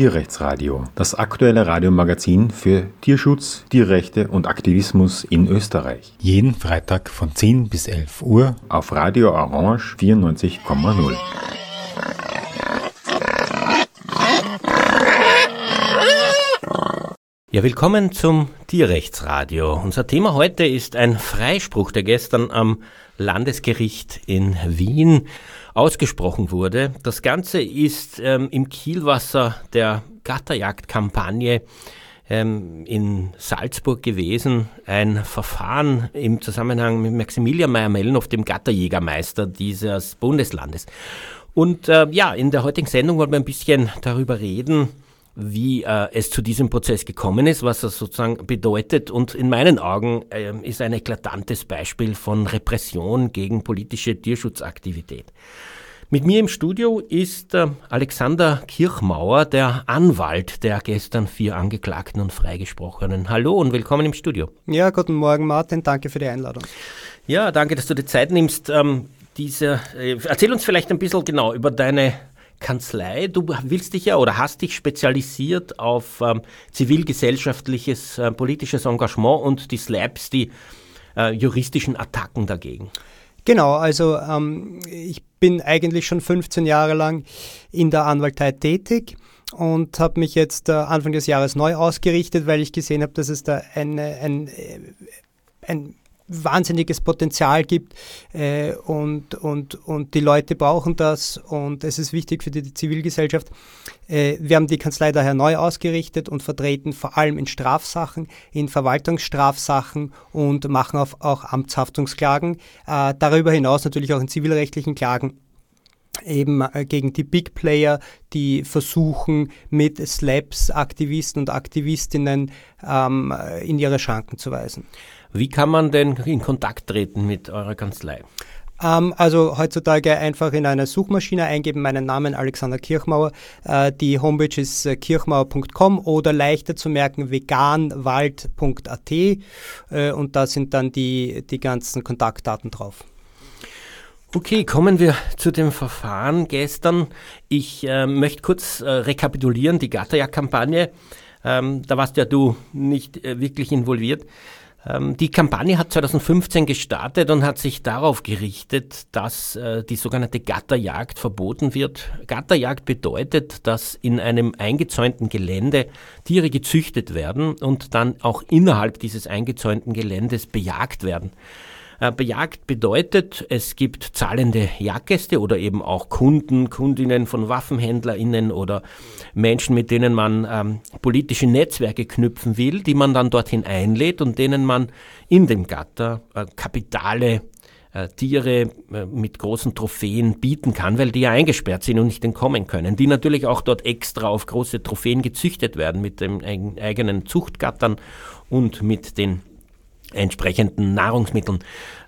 Tierrechtsradio, das aktuelle Radiomagazin für Tierschutz, Tierrechte und Aktivismus in Österreich. Jeden Freitag von 10 bis 11 Uhr auf Radio Orange 94,0. Ja, willkommen zum Tierrechtsradio. Unser Thema heute ist ein Freispruch, der gestern am Landesgericht in Wien ausgesprochen wurde. Das Ganze ist ähm, im Kielwasser der Gatterjagdkampagne ähm, in Salzburg gewesen. Ein Verfahren im Zusammenhang mit Maximilian Meyer-Mellenhoff, dem Gatterjägermeister dieses Bundeslandes. Und äh, ja, in der heutigen Sendung wollen wir ein bisschen darüber reden, wie äh, es zu diesem Prozess gekommen ist, was das sozusagen bedeutet. Und in meinen Augen äh, ist ein eklatantes Beispiel von Repression gegen politische Tierschutzaktivität. Mit mir im Studio ist äh, Alexander Kirchmauer, der Anwalt der gestern vier Angeklagten und Freigesprochenen. Hallo und willkommen im Studio. Ja, guten Morgen, Martin. Danke für die Einladung. Ja, danke, dass du dir Zeit nimmst. Ähm, diese, äh, erzähl uns vielleicht ein bisschen genau über deine Kanzlei. Du willst dich ja oder hast dich spezialisiert auf ähm, zivilgesellschaftliches, äh, politisches Engagement und die Slaps, die äh, juristischen Attacken dagegen. Genau, also ähm, ich bin eigentlich schon 15 Jahre lang in der Anwaltei tätig und habe mich jetzt äh, Anfang des Jahres neu ausgerichtet, weil ich gesehen habe, dass es da eine, ein, äh, ein wahnsinniges Potenzial gibt äh, und, und, und die Leute brauchen das und es ist wichtig für die Zivilgesellschaft. Äh, wir haben die Kanzlei daher neu ausgerichtet und vertreten vor allem in Strafsachen, in Verwaltungsstrafsachen und machen auf, auch Amtshaftungsklagen. Äh, darüber hinaus natürlich auch in zivilrechtlichen Klagen eben äh, gegen die Big Player, die versuchen, mit Slaps Aktivisten und Aktivistinnen ähm, in ihre Schranken zu weisen. Wie kann man denn in Kontakt treten mit eurer Kanzlei? Ähm, also heutzutage einfach in einer Suchmaschine eingeben, meinen Namen Alexander Kirchmauer. Äh, die Homepage ist äh, kirchmauer.com oder leichter zu merken veganwald.at äh, und da sind dann die, die ganzen Kontaktdaten drauf. Okay, kommen wir zu dem Verfahren gestern. Ich äh, möchte kurz äh, rekapitulieren, die Gatterjagd-Kampagne. Ähm, da warst ja du nicht äh, wirklich involviert. Ähm, die Kampagne hat 2015 gestartet und hat sich darauf gerichtet, dass äh, die sogenannte Gatterjagd verboten wird. Gatterjagd bedeutet, dass in einem eingezäunten Gelände Tiere gezüchtet werden und dann auch innerhalb dieses eingezäunten Geländes bejagt werden. Äh, bejagt bedeutet, es gibt zahlende Jagdgäste oder eben auch Kunden, Kundinnen von WaffenhändlerInnen oder Menschen, mit denen man ähm, politische Netzwerke knüpfen will, die man dann dorthin einlädt und denen man in dem Gatter äh, Kapitale äh, Tiere äh, mit großen Trophäen bieten kann, weil die ja eingesperrt sind und nicht entkommen können. Die natürlich auch dort extra auf große Trophäen gezüchtet werden mit den eigenen Zuchtgattern und mit den entsprechenden Nahrungsmitteln.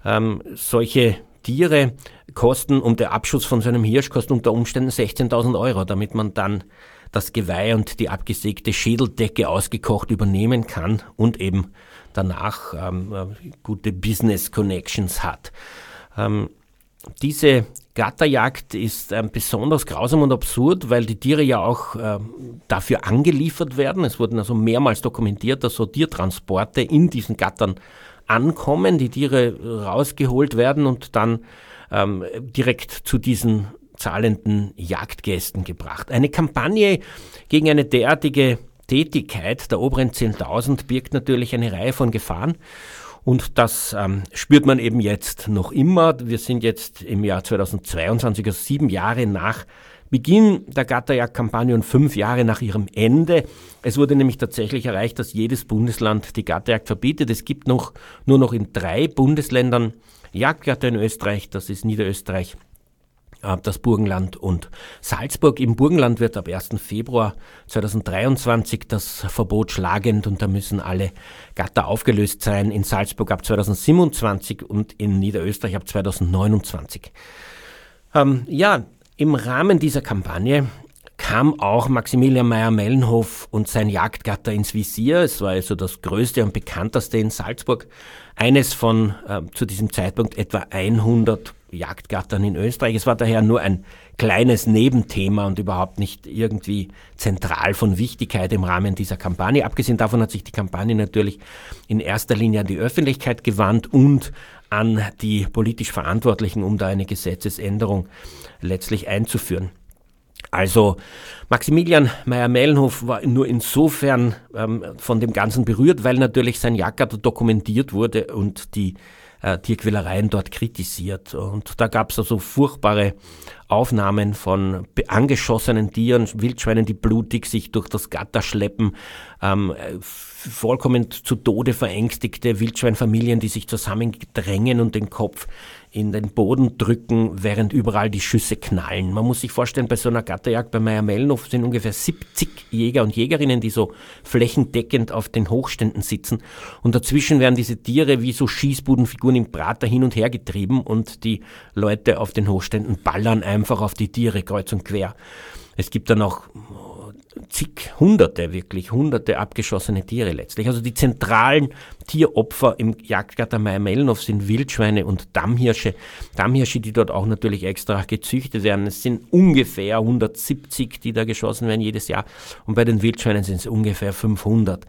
Ähm, solche Tiere kosten, um der Abschuss von so einem Hirsch kostet unter Umständen 16.000 Euro, damit man dann das Geweih und die abgesägte Schädeldecke ausgekocht übernehmen kann und eben danach ähm, äh, gute Business Connections hat. Ähm, diese Gatterjagd ist ähm, besonders grausam und absurd, weil die Tiere ja auch äh, dafür angeliefert werden. Es wurden also mehrmals dokumentiert, dass so Tiertransporte in diesen Gattern ankommen, die Tiere rausgeholt werden und dann ähm, direkt zu diesen zahlenden Jagdgästen gebracht. Eine Kampagne gegen eine derartige Tätigkeit der oberen 10.000 birgt natürlich eine Reihe von Gefahren. Und das ähm, spürt man eben jetzt noch immer. Wir sind jetzt im Jahr 2022, also sieben Jahre nach Beginn der Gatterjagd-Kampagne und fünf Jahre nach ihrem Ende. Es wurde nämlich tatsächlich erreicht, dass jedes Bundesland die Gatterjagd verbietet. Es gibt noch, nur noch in drei Bundesländern Jagdgatter in Österreich. Das ist Niederösterreich, das Burgenland und Salzburg. Im Burgenland wird ab 1. Februar 2023 das Verbot schlagend und da müssen alle Gatter aufgelöst sein. In Salzburg ab 2027 und in Niederösterreich ab 2029. Ähm, ja, im Rahmen dieser Kampagne kam auch Maximilian Meyer-Mellenhof und sein Jagdgatter ins Visier. Es war also das größte und bekannteste in Salzburg. Eines von äh, zu diesem Zeitpunkt etwa 100 Jagdgattern in Österreich. Es war daher nur ein kleines Nebenthema und überhaupt nicht irgendwie zentral von Wichtigkeit im Rahmen dieser Kampagne. Abgesehen davon hat sich die Kampagne natürlich in erster Linie an die Öffentlichkeit gewandt und an die politisch Verantwortlichen, um da eine Gesetzesänderung letztlich einzuführen. Also Maximilian Meyer-Mellenhof war nur insofern ähm, von dem Ganzen berührt, weil natürlich sein Jagdgatter dokumentiert wurde und die äh, Tierquälereien dort kritisiert. Und da gab es also furchtbare Aufnahmen von angeschossenen Tieren, Wildschweinen, die blutig sich durch das Gatter schleppen, ähm, vollkommen zu Tode verängstigte Wildschweinfamilien, die sich zusammendrängen und den Kopf in den Boden drücken, während überall die Schüsse knallen. Man muss sich vorstellen, bei so einer Gatterjagd bei Meier-Mellenhof sind ungefähr 70 Jäger und Jägerinnen, die so flächendeckend auf den Hochständen sitzen. Und dazwischen werden diese Tiere wie so Schießbudenfiguren im Prater hin und her getrieben und die Leute auf den Hochständen ballern einfach auf die Tiere kreuz und quer. Es gibt dann auch zig, hunderte, wirklich hunderte abgeschossene Tiere letztlich. Also die zentralen Tieropfer im Jagdgatter Meier-Mellenhof sind Wildschweine und Dammhirsche. Dammhirsche, die dort auch natürlich extra gezüchtet werden. Es sind ungefähr 170, die da geschossen werden jedes Jahr. Und bei den Wildschweinen sind es ungefähr 500,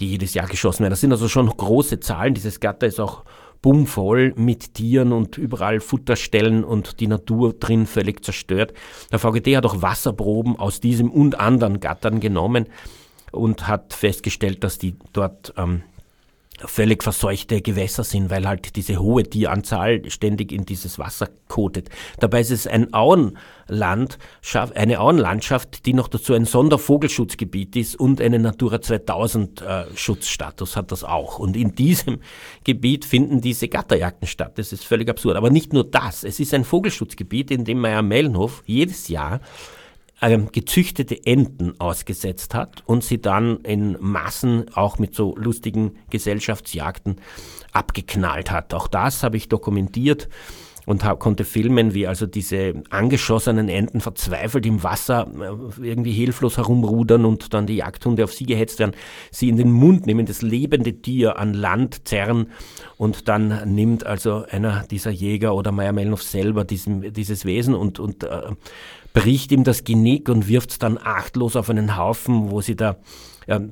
die jedes Jahr geschossen werden. Das sind also schon große Zahlen. Dieses Gatter ist auch bummvoll mit Tieren und überall Futterstellen und die Natur drin völlig zerstört. Der VGT hat auch Wasserproben aus diesem und anderen Gattern genommen und hat festgestellt, dass die dort ähm, völlig verseuchte Gewässer sind, weil halt diese hohe Tieranzahl ständig in dieses Wasser kotet. Dabei ist es ein Auenland, eine Auenlandschaft, die noch dazu ein Sondervogelschutzgebiet ist und einen Natura 2000 äh, Schutzstatus hat das auch. Und in diesem Gebiet finden diese Gatterjagden statt. Das ist völlig absurd. Aber nicht nur das. Es ist ein Vogelschutzgebiet, in dem Meyer-Mellenhof jedes Jahr ähm, gezüchtete Enten ausgesetzt hat und sie dann in Massen auch mit so lustigen Gesellschaftsjagden abgeknallt hat. Auch das habe ich dokumentiert und hab, konnte filmen, wie also diese angeschossenen Enten verzweifelt im Wasser äh, irgendwie hilflos herumrudern und dann die Jagdhunde auf sie gehetzt werden, sie in den Mund nehmen, das lebende Tier an Land zerren und dann nimmt also einer dieser Jäger oder Meyer Melnow selber diesem, dieses Wesen und, und äh, bricht ihm das Genick und wirft es dann achtlos auf einen Haufen, wo sie da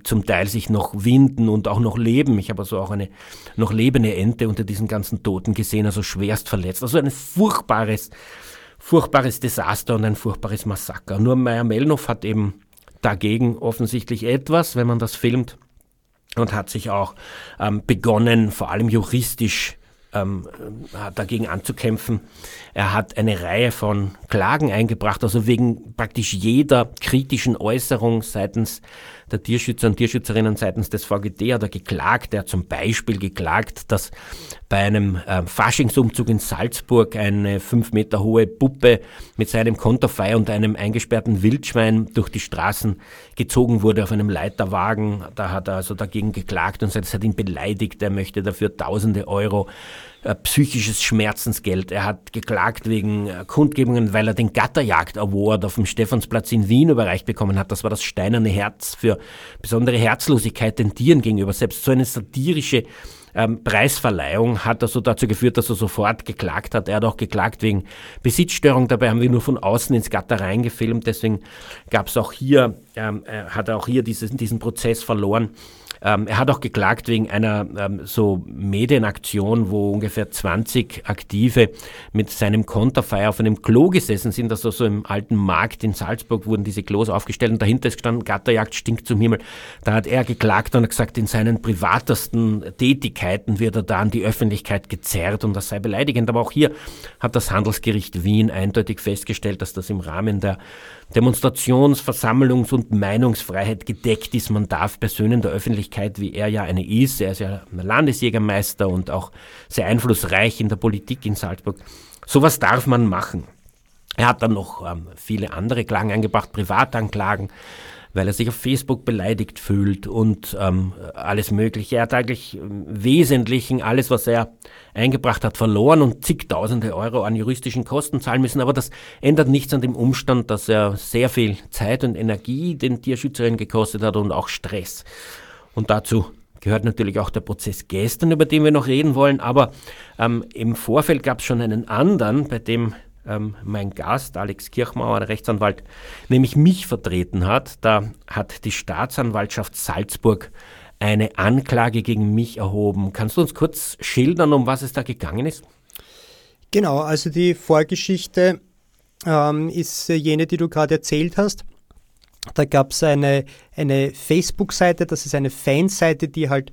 zum Teil sich noch winden und auch noch leben. Ich habe also auch eine noch lebende Ente unter diesen ganzen Toten gesehen, also schwerst verletzt. Also ein furchtbares, furchtbares Desaster und ein furchtbares Massaker. Nur Meyer Melnow hat eben dagegen offensichtlich etwas, wenn man das filmt, und hat sich auch ähm, begonnen, vor allem juristisch ähm, dagegen anzukämpfen. Er hat eine Reihe von Klagen eingebracht, also wegen praktisch jeder kritischen Äußerung seitens der Tierschützer und Tierschützerinnen seitens des VGT hat er geklagt. Er hat zum Beispiel geklagt, dass bei einem äh, Faschingsumzug in Salzburg eine fünf Meter hohe Puppe mit seinem Konterfei und einem eingesperrten Wildschwein durch die Straßen gezogen wurde auf einem Leiterwagen. Da hat er also dagegen geklagt und sagt, es hat ihn beleidigt. Er möchte dafür tausende Euro äh, psychisches Schmerzensgeld. Er hat geklagt wegen äh, Kundgebungen, weil er den Gatterjagd Award auf dem Stephansplatz in Wien überreicht bekommen hat. Das war das steinerne Herz für besondere Herzlosigkeit den Tieren gegenüber. Selbst so eine satirische ähm, Preisverleihung hat also dazu geführt, dass er sofort geklagt hat. Er hat auch geklagt wegen Besitzstörung. Dabei haben wir nur von außen ins Gatter reingefilmt. Deswegen gab es auch hier, ähm, hat er auch hier dieses, diesen Prozess verloren. Ähm, er hat auch geklagt wegen einer ähm, so Medienaktion, wo ungefähr 20 Aktive mit seinem Konterfei auf einem Klo gesessen sind. Also so im alten Markt in Salzburg wurden diese Klos aufgestellt und dahinter ist gestanden, Gatterjagd stinkt zum Himmel. Da hat er geklagt und gesagt, in seinen privatesten Tätigkeiten wird er da an die Öffentlichkeit gezerrt und das sei beleidigend. Aber auch hier hat das Handelsgericht Wien eindeutig festgestellt, dass das im Rahmen der Demonstrations-, Versammlungs- und Meinungsfreiheit gedeckt ist. Man darf Personen der Öffentlichkeit, wie er ja eine ist, er ist ja Landesjägermeister und auch sehr einflussreich in der Politik in Salzburg, sowas darf man machen. Er hat dann noch ähm, viele andere Klagen eingebracht, Privatanklagen, weil er sich auf Facebook beleidigt fühlt und ähm, alles Mögliche. Er hat eigentlich im Wesentlichen alles, was er eingebracht hat, verloren und zigtausende Euro an juristischen Kosten zahlen müssen. Aber das ändert nichts an dem Umstand, dass er sehr viel Zeit und Energie den Tierschützerinnen gekostet hat und auch Stress. Und dazu gehört natürlich auch der Prozess gestern, über den wir noch reden wollen. Aber ähm, im Vorfeld gab es schon einen anderen, bei dem ähm, mein Gast, Alex Kirchmauer, der Rechtsanwalt, nämlich mich vertreten hat. Da hat die Staatsanwaltschaft Salzburg eine Anklage gegen mich erhoben. Kannst du uns kurz schildern, um was es da gegangen ist? Genau, also die Vorgeschichte ähm, ist jene, die du gerade erzählt hast. Da gab es eine, eine Facebook-Seite, das ist eine Fanseite, die halt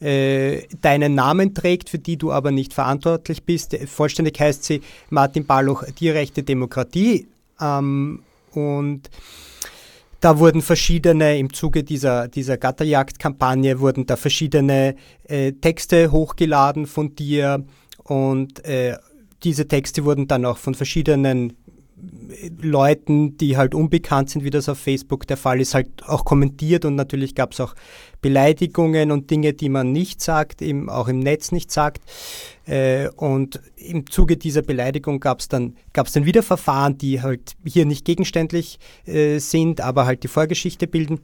äh, deinen Namen trägt, für die du aber nicht verantwortlich bist. Vollständig heißt sie Martin Balluch, die rechte Demokratie. Ähm, und da wurden verschiedene, im Zuge dieser, dieser Gatterjagd-Kampagne, wurden da verschiedene äh, Texte hochgeladen von dir und äh, diese Texte wurden dann auch von verschiedenen Leuten, die halt unbekannt sind, wie das auf Facebook der Fall ist, halt auch kommentiert und natürlich gab es auch Beleidigungen und Dinge, die man nicht sagt, eben auch im Netz nicht sagt. Äh, und im Zuge dieser Beleidigung gab es dann, gab's dann wieder Verfahren, die halt hier nicht gegenständlich äh, sind, aber halt die Vorgeschichte bilden.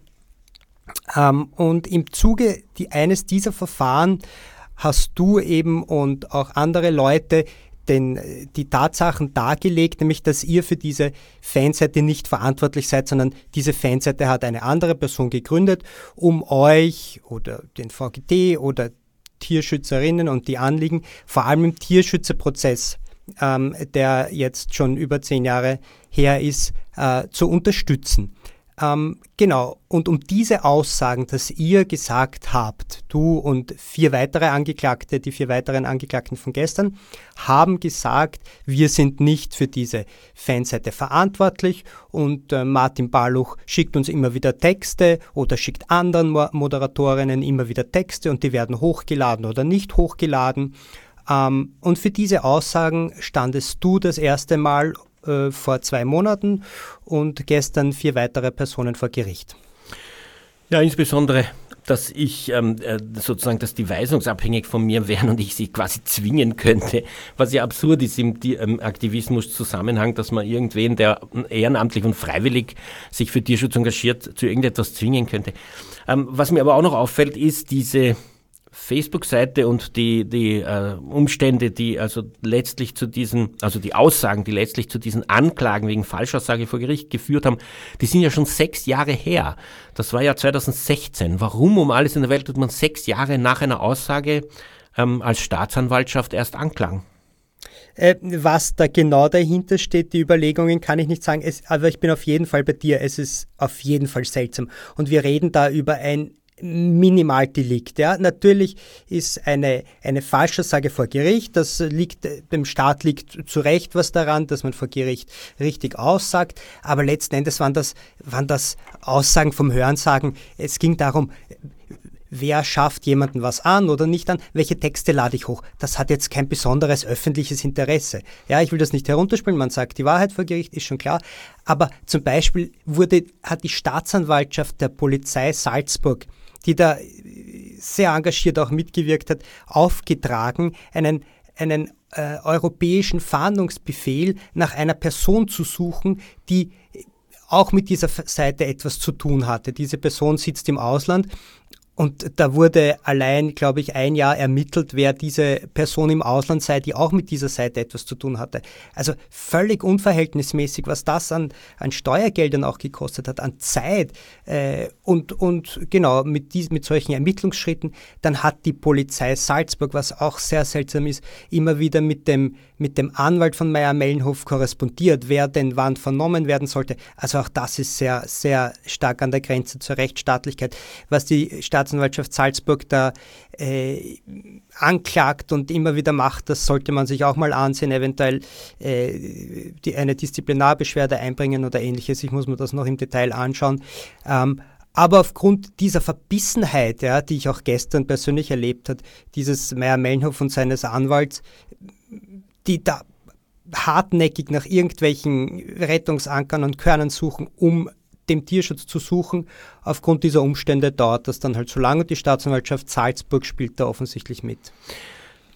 Ähm, und im Zuge eines dieser Verfahren hast du eben und auch andere Leute den, die Tatsachen dargelegt, nämlich dass ihr für diese Fanseite nicht verantwortlich seid, sondern diese Fanseite hat eine andere Person gegründet, um euch oder den VGT oder Tierschützerinnen und die Anliegen, vor allem im Tierschützerprozess, ähm, der jetzt schon über zehn Jahre her ist, äh, zu unterstützen. Ähm, genau, und um diese Aussagen, dass ihr gesagt habt, du und vier weitere Angeklagte, die vier weiteren Angeklagten von gestern, haben gesagt, wir sind nicht für diese Fanseite verantwortlich und äh, Martin Baluch schickt uns immer wieder Texte oder schickt anderen Mo Moderatorinnen immer wieder Texte und die werden hochgeladen oder nicht hochgeladen. Ähm, und für diese Aussagen standest du das erste Mal äh, vor zwei Monaten und gestern vier weitere Personen vor Gericht. Ja, insbesondere dass ich ähm, äh, sozusagen, dass die weisungsabhängig von mir wären und ich sie quasi zwingen könnte, was ja absurd ist im ähm, Aktivismus-Zusammenhang, dass man irgendwen, der ehrenamtlich und freiwillig sich für Tierschutz engagiert, zu irgendetwas zwingen könnte. Ähm, was mir aber auch noch auffällt, ist diese Facebook-Seite und die, die äh, Umstände, die also letztlich zu diesen, also die Aussagen, die letztlich zu diesen Anklagen wegen Falschaussage vor Gericht geführt haben, die sind ja schon sechs Jahre her. Das war ja 2016. Warum um alles in der Welt tut man sechs Jahre nach einer Aussage ähm, als Staatsanwaltschaft erst anklagen? Äh, was da genau dahinter steht, die Überlegungen kann ich nicht sagen, es, aber ich bin auf jeden Fall bei dir. Es ist auf jeden Fall seltsam. Und wir reden da über ein Minimaldelikt. Ja. Natürlich ist eine, eine Falschaussage vor Gericht, das liegt, dem Staat liegt zu Recht was daran, dass man vor Gericht richtig aussagt, aber letzten Endes waren das, waren das Aussagen vom Hörensagen. Es ging darum, wer schafft jemanden was an oder nicht an, welche Texte lade ich hoch. Das hat jetzt kein besonderes öffentliches Interesse. Ja, ich will das nicht herunterspielen, man sagt die Wahrheit vor Gericht, ist schon klar. Aber zum Beispiel wurde, hat die Staatsanwaltschaft der Polizei Salzburg die da sehr engagiert auch mitgewirkt hat, aufgetragen, einen, einen äh, europäischen Fahndungsbefehl nach einer Person zu suchen, die auch mit dieser Seite etwas zu tun hatte. Diese Person sitzt im Ausland und da wurde allein, glaube ich, ein Jahr ermittelt, wer diese Person im Ausland sei, die auch mit dieser Seite etwas zu tun hatte. Also völlig unverhältnismäßig, was das an, an Steuergeldern auch gekostet hat, an Zeit. Äh, und, und genau, mit, dies, mit solchen Ermittlungsschritten, dann hat die Polizei Salzburg, was auch sehr seltsam ist, immer wieder mit dem, mit dem Anwalt von Meyer-Mellenhof korrespondiert, wer denn wann vernommen werden sollte. Also auch das ist sehr, sehr stark an der Grenze zur Rechtsstaatlichkeit. Was die Staats Staatsanwaltschaft Salzburg da äh, anklagt und immer wieder macht, das sollte man sich auch mal ansehen, eventuell äh, die, eine Disziplinarbeschwerde einbringen oder ähnliches. Ich muss mir das noch im Detail anschauen. Ähm, aber aufgrund dieser Verbissenheit, ja, die ich auch gestern persönlich erlebt habe, dieses Meyer-Mellenhof und seines Anwalts, die da hartnäckig nach irgendwelchen Rettungsankern und Körnern suchen, um dem Tierschutz zu suchen. Aufgrund dieser Umstände dauert das dann halt so lange und die Staatsanwaltschaft Salzburg spielt da offensichtlich mit.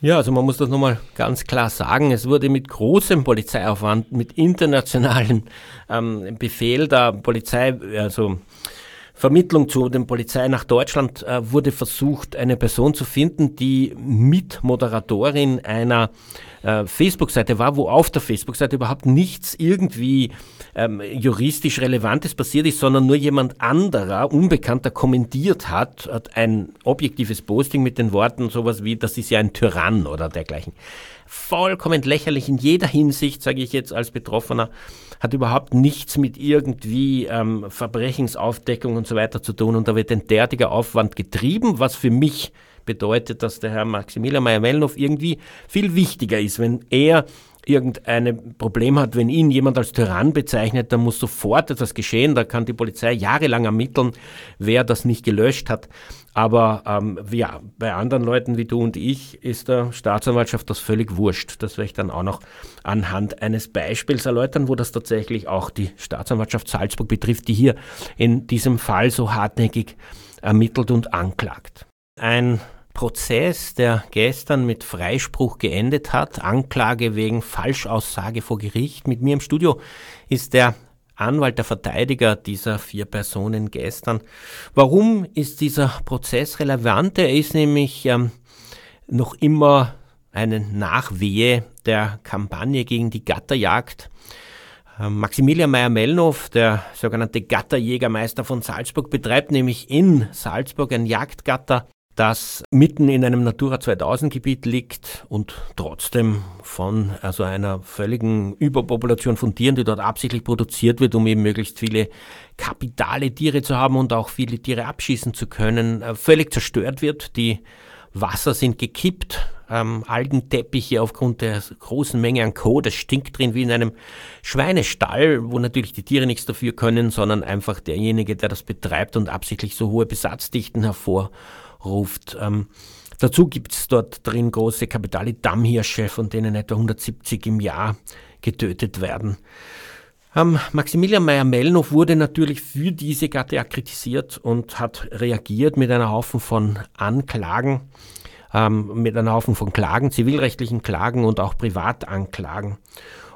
Ja, also man muss das nochmal ganz klar sagen. Es wurde mit großem Polizeiaufwand, mit internationalen ähm, Befehl der Polizei, also Vermittlung zu den Polizei nach Deutschland äh, wurde versucht, eine Person zu finden, die Mitmoderatorin einer äh, Facebook-Seite war, wo auf der Facebook-Seite überhaupt nichts irgendwie ähm, juristisch Relevantes passiert ist, sondern nur jemand anderer, Unbekannter, kommentiert hat, hat ein objektives Posting mit den Worten sowas wie, das ist ja ein Tyrann oder dergleichen. Vollkommen lächerlich in jeder Hinsicht, sage ich jetzt als Betroffener, hat überhaupt nichts mit irgendwie ähm, Verbrechensaufdeckung und so weiter zu tun und da wird ein derartiger Aufwand getrieben, was für mich bedeutet, dass der Herr Maximilian Meyer-Mellnow irgendwie viel wichtiger ist. Wenn er irgendein Problem hat, wenn ihn jemand als Tyrann bezeichnet, dann muss sofort etwas geschehen. Da kann die Polizei jahrelang ermitteln, wer das nicht gelöscht hat. Aber ähm, ja, bei anderen Leuten wie du und ich ist der Staatsanwaltschaft das völlig wurscht. Das werde ich dann auch noch anhand eines Beispiels erläutern, wo das tatsächlich auch die Staatsanwaltschaft Salzburg betrifft, die hier in diesem Fall so hartnäckig ermittelt und anklagt. Ein Prozess, der gestern mit Freispruch geendet hat, Anklage wegen Falschaussage vor Gericht. Mit mir im Studio ist der Anwalt, der Verteidiger dieser vier Personen gestern. Warum ist dieser Prozess relevant? Er ist nämlich ähm, noch immer eine Nachwehe der Kampagne gegen die Gatterjagd. Ähm, Maximilian Meyer-Mellnow, der sogenannte Gatterjägermeister von Salzburg, betreibt nämlich in Salzburg ein Jagdgatter das mitten in einem Natura 2000 Gebiet liegt und trotzdem von also einer völligen Überpopulation von Tieren, die dort absichtlich produziert wird, um eben möglichst viele kapitale Tiere zu haben und auch viele Tiere abschießen zu können, äh, völlig zerstört wird. Die Wasser sind gekippt, ähm, Algenteppiche aufgrund der großen Menge an Kot. Es stinkt drin wie in einem Schweinestall, wo natürlich die Tiere nichts dafür können, sondern einfach derjenige, der das betreibt und absichtlich so hohe Besatzdichten hervor ruft. Ähm, dazu gibt es dort drin große kapitale Dammhirsche, von denen etwa 170 im Jahr getötet werden. Ähm, Maximilian Meyer-Mellnow wurde natürlich für diese GATTEA kritisiert und hat reagiert mit einer Haufen von Anklagen, ähm, mit einer Haufen von Klagen, zivilrechtlichen Klagen und auch Privatanklagen.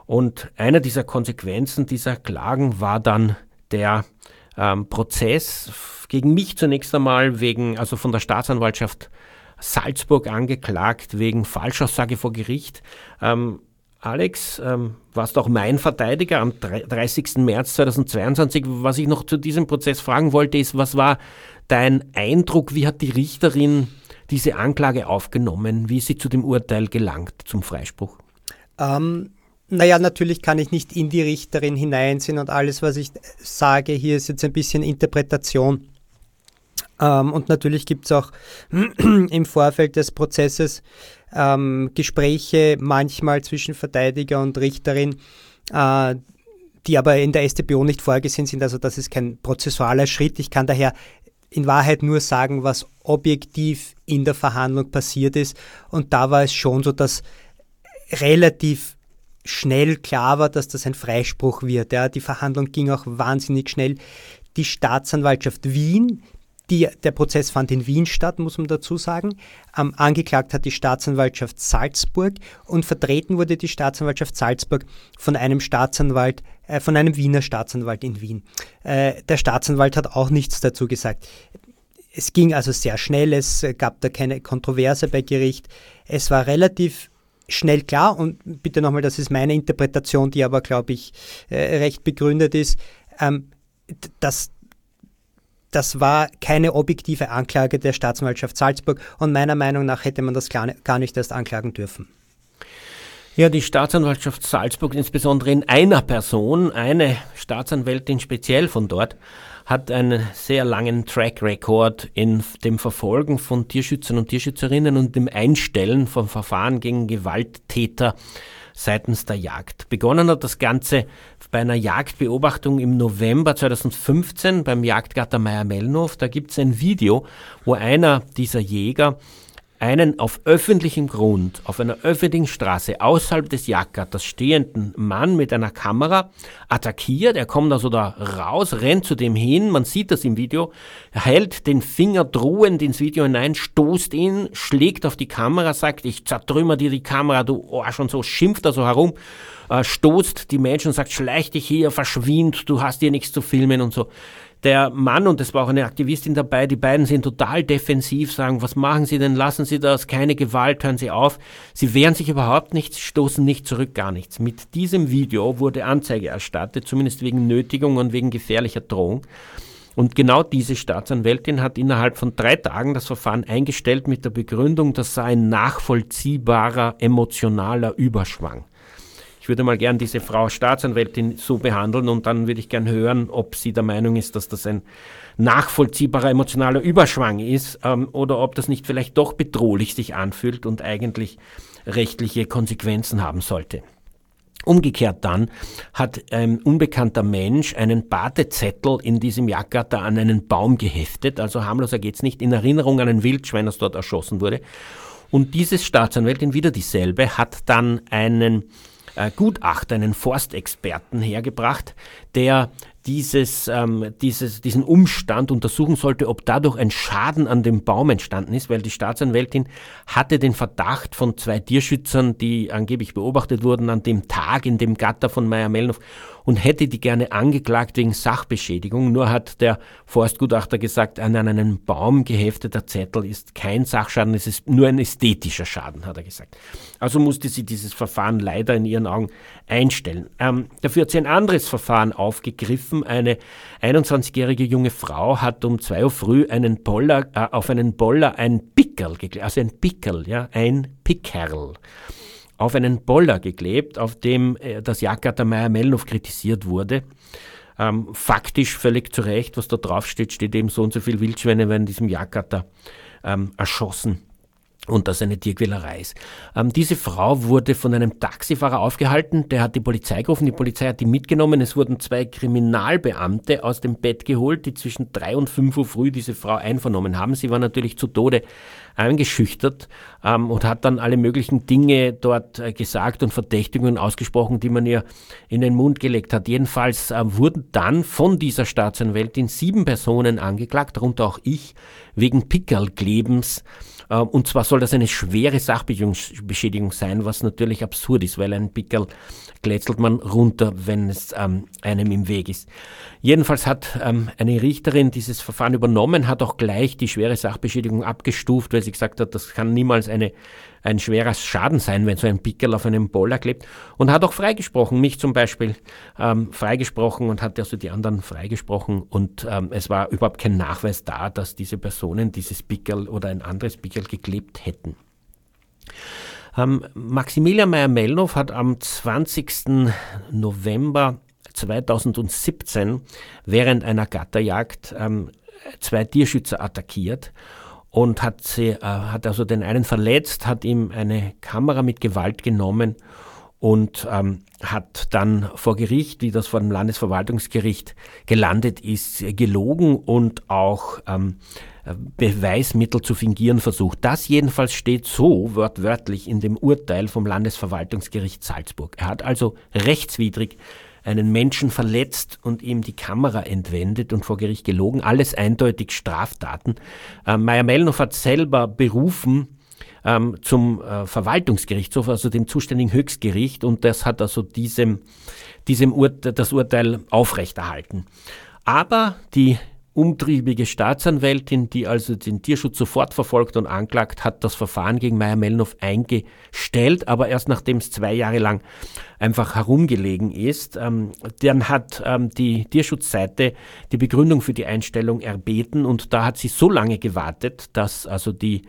Und einer dieser Konsequenzen dieser Klagen war dann der ähm, Prozess gegen mich zunächst einmal wegen, also von der Staatsanwaltschaft Salzburg angeklagt wegen Falschaussage vor Gericht. Ähm, Alex, ähm, warst auch mein Verteidiger am 30. März 2022. Was ich noch zu diesem Prozess fragen wollte, ist, was war dein Eindruck? Wie hat die Richterin diese Anklage aufgenommen? Wie ist sie zu dem Urteil gelangt, zum Freispruch? Ähm, naja, natürlich kann ich nicht in die Richterin hineinsehen und alles, was ich sage, hier ist jetzt ein bisschen Interpretation. Ähm, und natürlich gibt es auch im Vorfeld des Prozesses ähm, Gespräche manchmal zwischen Verteidiger und Richterin, äh, die aber in der StPO nicht vorgesehen sind. Also das ist kein prozessualer Schritt. Ich kann daher in Wahrheit nur sagen, was objektiv in der Verhandlung passiert ist. Und da war es schon so, dass relativ schnell klar war, dass das ein Freispruch wird. Ja. Die Verhandlung ging auch wahnsinnig schnell. Die Staatsanwaltschaft Wien, die, der Prozess fand in Wien statt, muss man dazu sagen. Ähm, angeklagt hat die Staatsanwaltschaft Salzburg und vertreten wurde die Staatsanwaltschaft Salzburg von einem Staatsanwalt, äh, von einem Wiener Staatsanwalt in Wien. Äh, der Staatsanwalt hat auch nichts dazu gesagt. Es ging also sehr schnell, es gab da keine Kontroverse bei Gericht. Es war relativ schnell klar und bitte nochmal, das ist meine Interpretation, die aber, glaube ich, äh, recht begründet ist, ähm, dass das war keine objektive Anklage der Staatsanwaltschaft Salzburg und meiner Meinung nach hätte man das gar nicht erst anklagen dürfen. Ja, die Staatsanwaltschaft Salzburg, insbesondere in einer Person, eine Staatsanwältin speziell von dort, hat einen sehr langen Track Record in dem Verfolgen von Tierschützern und Tierschützerinnen und dem Einstellen von Verfahren gegen Gewalttäter seitens der Jagd. Begonnen hat das Ganze bei einer Jagdbeobachtung im November 2015 beim Jagdgatter Meier-Mellnow. Da gibt es ein Video, wo einer dieser Jäger einen auf öffentlichem Grund, auf einer öffentlichen Straße außerhalb des Jagdgatters stehenden Mann mit einer Kamera attackiert. Er kommt also da raus, rennt zu dem hin, man sieht das im Video, hält den Finger drohend ins Video hinein, stoßt ihn, schlägt auf die Kamera, sagt, ich zertrümmer dir die Kamera, du Arsch und so, schimpft da so herum, äh, stoßt die Menschen sagt, schleich dich hier, verschwind, du hast hier nichts zu filmen und so. Der Mann, und es war auch eine Aktivistin dabei, die beiden sind total defensiv, sagen, was machen Sie denn, lassen Sie das, keine Gewalt, hören Sie auf. Sie wehren sich überhaupt nichts, stoßen nicht zurück, gar nichts. Mit diesem Video wurde Anzeige erstattet, zumindest wegen Nötigung und wegen gefährlicher Drohung. Und genau diese Staatsanwältin hat innerhalb von drei Tagen das Verfahren eingestellt mit der Begründung, das sei ein nachvollziehbarer emotionaler Überschwang. Ich würde mal gern diese Frau Staatsanwältin so behandeln und dann würde ich gern hören, ob sie der Meinung ist, dass das ein nachvollziehbarer emotionaler Überschwang ist ähm, oder ob das nicht vielleicht doch bedrohlich sich anfühlt und eigentlich rechtliche Konsequenzen haben sollte. Umgekehrt dann hat ein unbekannter Mensch einen Badezettel in diesem Jagdgatter an einen Baum geheftet, also harmloser geht's nicht, in Erinnerung an ein Wildschwein, das dort erschossen wurde. Und dieses Staatsanwältin, wieder dieselbe, hat dann einen Gutachter, einen Forstexperten hergebracht, der dieses, ähm, dieses, diesen Umstand untersuchen sollte, ob dadurch ein Schaden an dem Baum entstanden ist, weil die Staatsanwältin hatte den Verdacht von zwei Tierschützern, die angeblich beobachtet wurden an dem Tag in dem Gatter von Meyer-Mellenhof und hätte die gerne angeklagt wegen Sachbeschädigung. Nur hat der Forstgutachter gesagt, an einen Baum gehefteter Zettel ist kein Sachschaden, es ist nur ein ästhetischer Schaden, hat er gesagt. Also musste sie dieses Verfahren leider in ihren Augen einstellen. Ähm, dafür hat sie ein anderes Verfahren aufgegriffen. Eine 21-jährige junge Frau hat um zwei Uhr früh einen Boller, äh, auf einen Boller ein Pickel, also ein Pickel, ja, ein Pickerl auf einen Boller geklebt, auf dem äh, das Jagdgatter Meyer-Mellenhof kritisiert wurde. Ähm, faktisch völlig zu Recht, was da draufsteht, steht eben so und so viel Wildschweine werden in diesem Jagdgatter ähm, erschossen und das eine Tierquälerei ist. Ähm, diese Frau wurde von einem Taxifahrer aufgehalten, der hat die Polizei gerufen, die Polizei hat die mitgenommen, es wurden zwei Kriminalbeamte aus dem Bett geholt, die zwischen drei und fünf Uhr früh diese Frau einvernommen haben. Sie war natürlich zu Tode eingeschüchtert ähm, und hat dann alle möglichen Dinge dort äh, gesagt und Verdächtigungen ausgesprochen, die man ihr in den Mund gelegt hat. Jedenfalls äh, wurden dann von dieser Staatsanwältin sieben Personen angeklagt, darunter auch ich, wegen Pickerlklebens und zwar soll das eine schwere Sachbeschädigung sein, was natürlich absurd ist, weil ein Pickel glätzelt man runter, wenn es ähm, einem im Weg ist. Jedenfalls hat ähm, eine Richterin dieses Verfahren übernommen, hat auch gleich die schwere Sachbeschädigung abgestuft, weil sie gesagt hat, das kann niemals eine ein schwerer Schaden sein, wenn so ein Pickel auf einem Boller klebt. Und hat auch freigesprochen, mich zum Beispiel ähm, freigesprochen und hat also die anderen freigesprochen. Und ähm, es war überhaupt kein Nachweis da, dass diese Personen dieses Pickel oder ein anderes Pickel geklebt hätten. Ähm, Maximilian Meyer-Mellnow hat am 20. November 2017 während einer Gatterjagd ähm, zwei Tierschützer attackiert und hat, sie, äh, hat also den einen verletzt, hat ihm eine Kamera mit Gewalt genommen und ähm, hat dann vor Gericht, wie das vor dem Landesverwaltungsgericht gelandet ist, gelogen und auch ähm, Beweismittel zu fingieren versucht. Das jedenfalls steht so wortwörtlich in dem Urteil vom Landesverwaltungsgericht Salzburg. Er hat also rechtswidrig einen Menschen verletzt und ihm die Kamera entwendet und vor Gericht gelogen. Alles eindeutig Straftaten. Äh, Meyer-Mellnow hat selber berufen ähm, zum äh, Verwaltungsgerichtshof, also dem zuständigen Höchstgericht, und das hat also diesem, diesem Ur das Urteil aufrechterhalten. Aber die umtriebige Staatsanwältin, die also den Tierschutz sofort verfolgt und anklagt, hat das Verfahren gegen Meyer-Mellenhof eingestellt, aber erst nachdem es zwei Jahre lang einfach herumgelegen ist. Ähm, dann hat ähm, die Tierschutzseite die Begründung für die Einstellung erbeten und da hat sie so lange gewartet, dass also die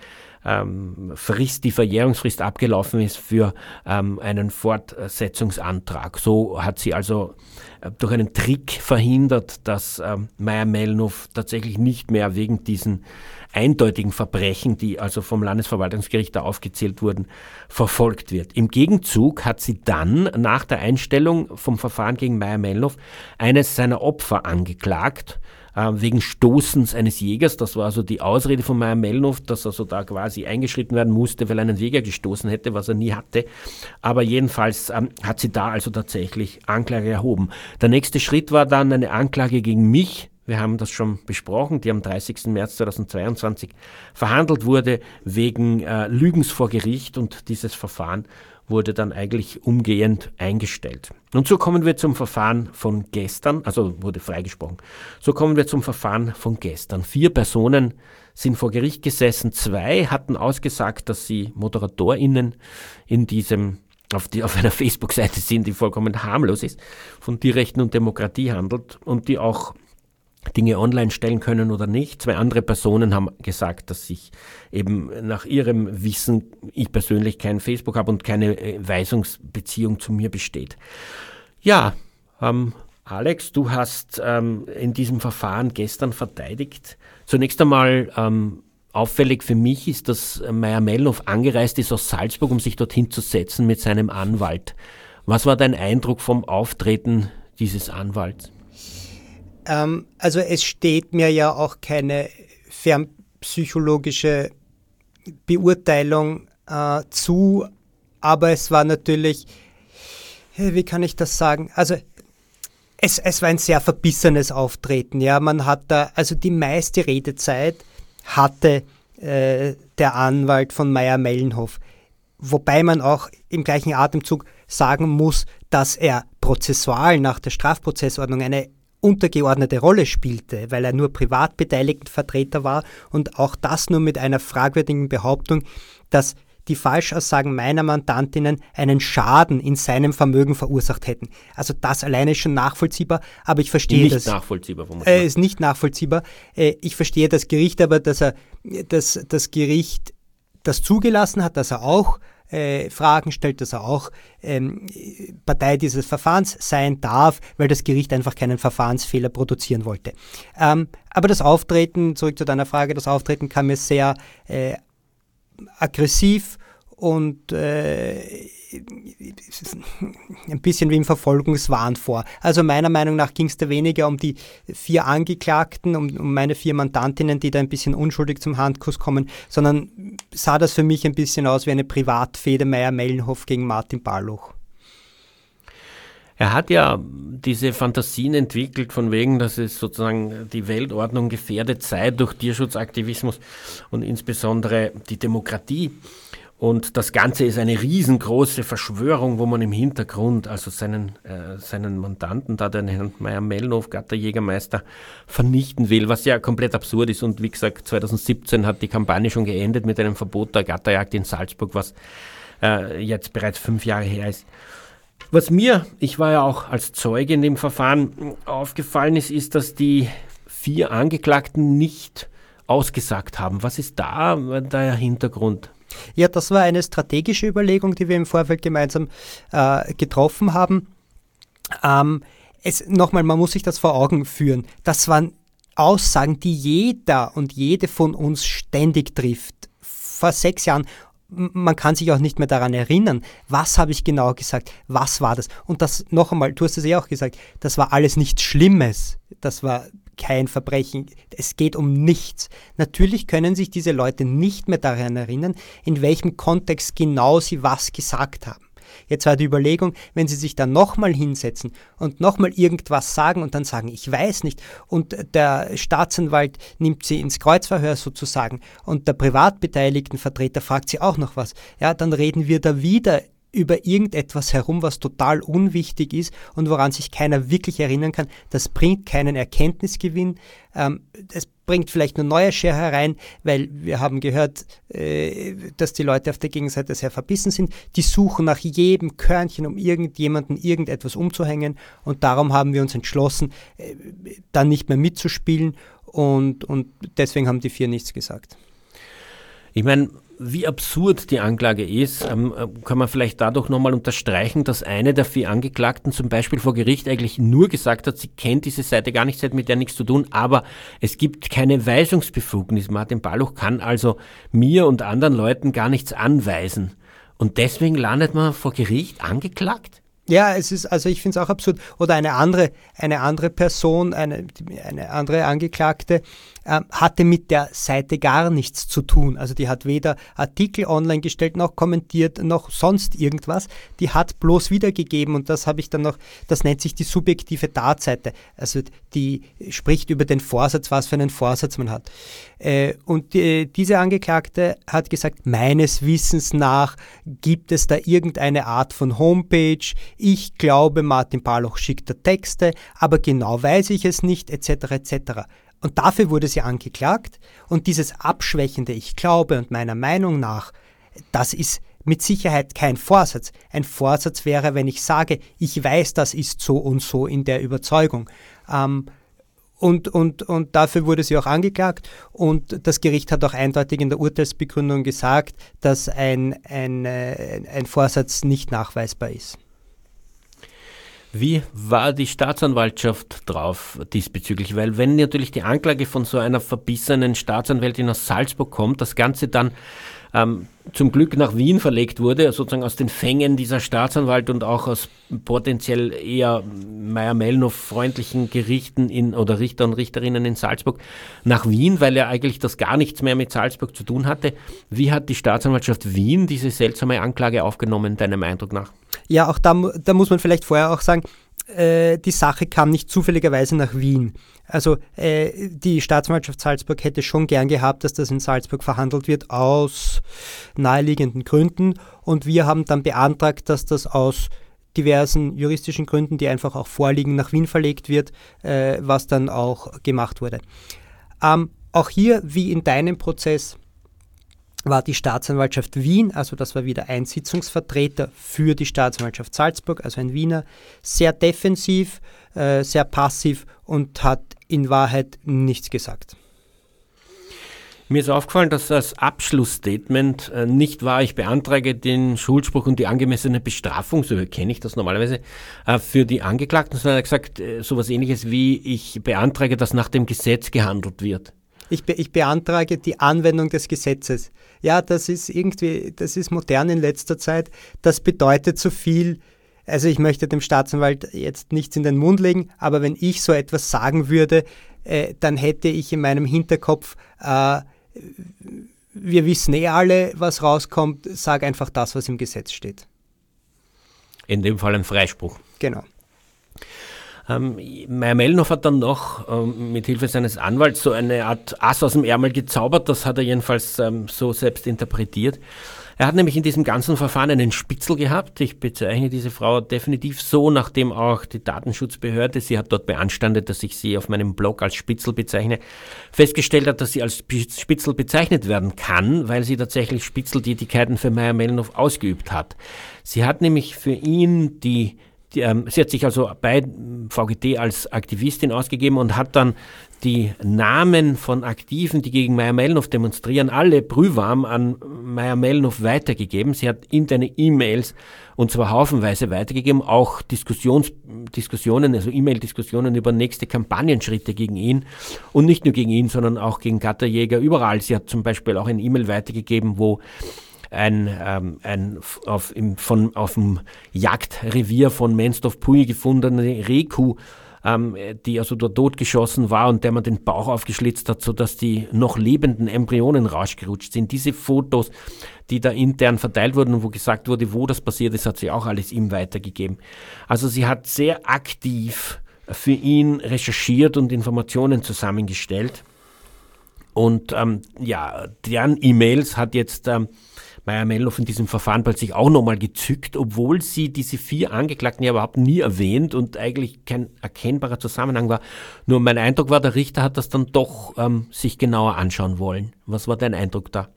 ähm, Frist, die Verjährungsfrist abgelaufen ist für ähm, einen Fortsetzungsantrag. So hat sie also äh, durch einen Trick verhindert, dass ähm, Meyer-Mellnow tatsächlich nicht mehr wegen diesen eindeutigen Verbrechen, die also vom Landesverwaltungsgericht da aufgezählt wurden, verfolgt wird. Im Gegenzug hat sie dann nach der Einstellung vom Verfahren gegen Meyer-Mellnow eines seiner Opfer angeklagt, äh, wegen Stoßens eines Jägers. Das war also die Ausrede von Meyer Mellnow, dass also da quasi eingeschritten werden musste, weil er einen Jäger gestoßen hätte, was er nie hatte. Aber jedenfalls ähm, hat sie da also tatsächlich Anklage erhoben. Der nächste Schritt war dann eine Anklage gegen mich. Wir haben das schon besprochen, die am 30. März 2022 verhandelt wurde wegen äh, Lügens vor Gericht und dieses Verfahren wurde dann eigentlich umgehend eingestellt. Und so kommen wir zum Verfahren von gestern, also wurde freigesprochen. So kommen wir zum Verfahren von gestern. Vier Personen sind vor Gericht gesessen. Zwei hatten ausgesagt, dass sie ModeratorInnen in diesem auf, die, auf einer Facebook-Seite sind, die vollkommen harmlos ist, von Tierrechten und Demokratie handelt und die auch Dinge online stellen können oder nicht. Zwei andere Personen haben gesagt, dass ich eben nach ihrem Wissen, ich persönlich kein Facebook habe und keine äh, Weisungsbeziehung zu mir besteht. Ja, ähm, Alex, du hast ähm, in diesem Verfahren gestern verteidigt. Zunächst einmal ähm, auffällig für mich ist, dass Meier Mellnow angereist ist aus Salzburg, um sich dorthin zu setzen mit seinem Anwalt. Was war dein Eindruck vom Auftreten dieses Anwalts? Ähm, also es steht mir ja auch keine fernpsychologische Beurteilung äh, zu, aber es war natürlich, wie kann ich das sagen? Also es, es war ein sehr verbissenes Auftreten. Ja, man hat da, also die meiste Redezeit hatte äh, der Anwalt von Meyer Mellenhof. Wobei man auch im gleichen Atemzug sagen muss, dass er prozessual nach der Strafprozessordnung eine untergeordnete Rolle spielte, weil er nur Privatbeteiligtenvertreter war und auch das nur mit einer fragwürdigen Behauptung, dass die Falschaussagen meiner Mandantinnen einen Schaden in seinem Vermögen verursacht hätten. Also das alleine ist schon nachvollziehbar, aber ich verstehe nicht das. Nachvollziehbar, äh, ist nicht nachvollziehbar. Äh, ich verstehe das Gericht aber, dass er dass das Gericht das zugelassen hat, dass er auch äh, Fragen stellt, dass er auch ähm, Partei dieses Verfahrens sein darf, weil das Gericht einfach keinen Verfahrensfehler produzieren wollte. Ähm, aber das Auftreten, zurück zu deiner Frage, das Auftreten kam mir sehr äh, aggressiv und äh, ein bisschen wie im Verfolgungswahn vor. Also meiner Meinung nach ging es da weniger um die vier Angeklagten, um, um, meine vier Mandantinnen, die da ein bisschen unschuldig zum Handkuss kommen, sondern sah das für mich ein bisschen aus wie eine Privatfehde Meier-Mellenhof gegen Martin Barloch. Er hat ja diese Fantasien entwickelt, von wegen, dass es sozusagen die Weltordnung gefährdet sei durch Tierschutzaktivismus und insbesondere die Demokratie. Und das Ganze ist eine riesengroße Verschwörung, wo man im Hintergrund also seinen, äh, seinen Mandanten, da den Herrn Meyer-Mellnow, Gatterjägermeister, vernichten will, was ja komplett absurd ist. Und wie gesagt, 2017 hat die Kampagne schon geendet mit einem Verbot der Gatterjagd in Salzburg, was äh, jetzt bereits fünf Jahre her ist. Was mir, ich war ja auch als Zeuge in dem Verfahren aufgefallen ist, ist, dass die vier Angeklagten nicht ausgesagt haben. Was ist da der Hintergrund? Ja, das war eine strategische Überlegung, die wir im Vorfeld gemeinsam äh, getroffen haben. Ähm, es, nochmal, man muss sich das vor Augen führen. Das waren Aussagen, die jeder und jede von uns ständig trifft. Vor sechs Jahren man kann sich auch nicht mehr daran erinnern, was habe ich genau gesagt, was war das. Und das noch einmal, du hast es ja auch gesagt, das war alles nichts Schlimmes. Das war kein Verbrechen. Es geht um nichts. Natürlich können sich diese Leute nicht mehr daran erinnern, in welchem Kontext genau sie was gesagt haben. Jetzt war die Überlegung, wenn Sie sich dann nochmal hinsetzen und nochmal irgendwas sagen und dann sagen, ich weiß nicht, und der Staatsanwalt nimmt Sie ins Kreuzverhör sozusagen und der privatbeteiligten Vertreter fragt Sie auch noch was, ja, dann reden wir da wieder über irgendetwas herum, was total unwichtig ist und woran sich keiner wirklich erinnern kann. Das bringt keinen Erkenntnisgewinn. Ähm, es bringt vielleicht nur neue Share herein, weil wir haben gehört, äh, dass die Leute auf der Gegenseite sehr verbissen sind. Die suchen nach jedem Körnchen, um irgendjemanden irgendetwas umzuhängen. Und darum haben wir uns entschlossen, äh, dann nicht mehr mitzuspielen. Und, und deswegen haben die vier nichts gesagt. Ich meine, wie absurd die Anklage ist, ähm, äh, kann man vielleicht dadurch nochmal unterstreichen, dass eine der vier Angeklagten zum Beispiel vor Gericht eigentlich nur gesagt hat, sie kennt diese Seite gar nicht, sie hat mit der nichts zu tun, aber es gibt keine Weisungsbefugnis. Martin Balluch kann also mir und anderen Leuten gar nichts anweisen. Und deswegen landet man vor Gericht angeklagt? Ja, es ist, also ich finde es auch absurd. Oder eine andere, eine andere Person, eine, eine andere Angeklagte, äh, hatte mit der Seite gar nichts zu tun. Also die hat weder Artikel online gestellt, noch kommentiert, noch sonst irgendwas. Die hat bloß wiedergegeben und das habe ich dann noch, das nennt sich die subjektive Tatseite. Also die spricht über den Vorsatz, was für einen Vorsatz man hat. Äh, und die, diese Angeklagte hat gesagt, meines Wissens nach gibt es da irgendeine Art von Homepage. Ich glaube, Martin Barloch schickt da Texte, aber genau weiß ich es nicht, etc. etc. Und dafür wurde sie angeklagt. Und dieses abschwächende Ich glaube und meiner Meinung nach, das ist mit Sicherheit kein Vorsatz. Ein Vorsatz wäre, wenn ich sage, ich weiß, das ist so und so in der Überzeugung. Ähm, und, und, und dafür wurde sie auch angeklagt. Und das Gericht hat auch eindeutig in der Urteilsbegründung gesagt, dass ein, ein, äh, ein Vorsatz nicht nachweisbar ist. Wie war die Staatsanwaltschaft drauf diesbezüglich? Weil wenn natürlich die Anklage von so einer verbissenen Staatsanwältin aus Salzburg kommt, das Ganze dann ähm, zum Glück nach Wien verlegt wurde, sozusagen aus den Fängen dieser Staatsanwalt und auch aus potenziell eher Meyer-Mellnow freundlichen Gerichten in, oder Richter und Richterinnen in Salzburg nach Wien, weil er eigentlich das gar nichts mehr mit Salzburg zu tun hatte. Wie hat die Staatsanwaltschaft Wien diese seltsame Anklage aufgenommen, deinem Eindruck nach? Ja, auch da, da muss man vielleicht vorher auch sagen, äh, die Sache kam nicht zufälligerweise nach Wien. Also äh, die Staatsanwaltschaft Salzburg hätte schon gern gehabt, dass das in Salzburg verhandelt wird, aus naheliegenden Gründen. Und wir haben dann beantragt, dass das aus diversen juristischen Gründen, die einfach auch vorliegen, nach Wien verlegt wird, äh, was dann auch gemacht wurde. Ähm, auch hier, wie in deinem Prozess, war die Staatsanwaltschaft Wien, also das war wieder ein Sitzungsvertreter für die Staatsanwaltschaft Salzburg, also ein Wiener, sehr defensiv, äh, sehr passiv und hat in Wahrheit nichts gesagt. Mir ist aufgefallen, dass das Abschlussstatement äh, nicht war, ich beantrage den Schuldspruch und die angemessene Bestrafung, so kenne ich das normalerweise, äh, für die Angeklagten, sondern er hat gesagt, äh, sowas ähnliches wie, ich beantrage, dass nach dem Gesetz gehandelt wird. Ich, be ich beantrage die Anwendung des Gesetzes. Ja, das ist irgendwie, das ist modern in letzter Zeit. Das bedeutet so viel. Also ich möchte dem Staatsanwalt jetzt nichts in den Mund legen, aber wenn ich so etwas sagen würde, äh, dann hätte ich in meinem Hinterkopf, äh, wir wissen eh alle, was rauskommt, sag einfach das, was im Gesetz steht. In dem Fall ein Freispruch. Genau. Ähm, Meyer Mellnow hat dann noch ähm, mit Hilfe seines Anwalts so eine Art Ass aus dem Ärmel gezaubert, das hat er jedenfalls ähm, so selbst interpretiert. Er hat nämlich in diesem ganzen Verfahren einen Spitzel gehabt. Ich bezeichne diese Frau definitiv so, nachdem auch die Datenschutzbehörde, sie hat dort beanstandet, dass ich sie auf meinem Blog als Spitzel bezeichne, festgestellt hat, dass sie als Spitzel bezeichnet werden kann, weil sie tatsächlich Spitzeltätigkeiten für Meyer Mellnow ausgeübt hat. Sie hat nämlich für ihn die die, ähm, sie hat sich also bei VGT als Aktivistin ausgegeben und hat dann die Namen von Aktiven, die gegen Meyer Mellnow demonstrieren, alle brühwarm an Meyer Mellnow weitergegeben. Sie hat interne E-Mails und zwar haufenweise weitergegeben, auch Diskussions, Diskussionen, also E-Mail-Diskussionen über nächste Kampagnenschritte gegen ihn und nicht nur gegen ihn, sondern auch gegen Gatterjäger überall. Sie hat zum Beispiel auch ein E-Mail weitergegeben, wo ein, ähm, ein auf, im, von, auf dem Jagdrevier von Menstorf Puy gefundene Rehkuh, ähm, die also dort totgeschossen war und der man den Bauch aufgeschlitzt hat, sodass die noch lebenden Embryonen rausgerutscht sind. Diese Fotos, die da intern verteilt wurden und wo gesagt wurde, wo das passiert ist, hat sie auch alles ihm weitergegeben. Also sie hat sehr aktiv für ihn recherchiert und Informationen zusammengestellt. Und ähm, ja, deren E-Mails hat jetzt ähm, Maya Melloff in diesem Verfahren plötzlich auch nochmal gezückt, obwohl sie diese vier Angeklagten ja überhaupt nie erwähnt und eigentlich kein erkennbarer Zusammenhang war. Nur mein Eindruck war, der Richter hat das dann doch ähm, sich genauer anschauen wollen. Was war dein Eindruck da?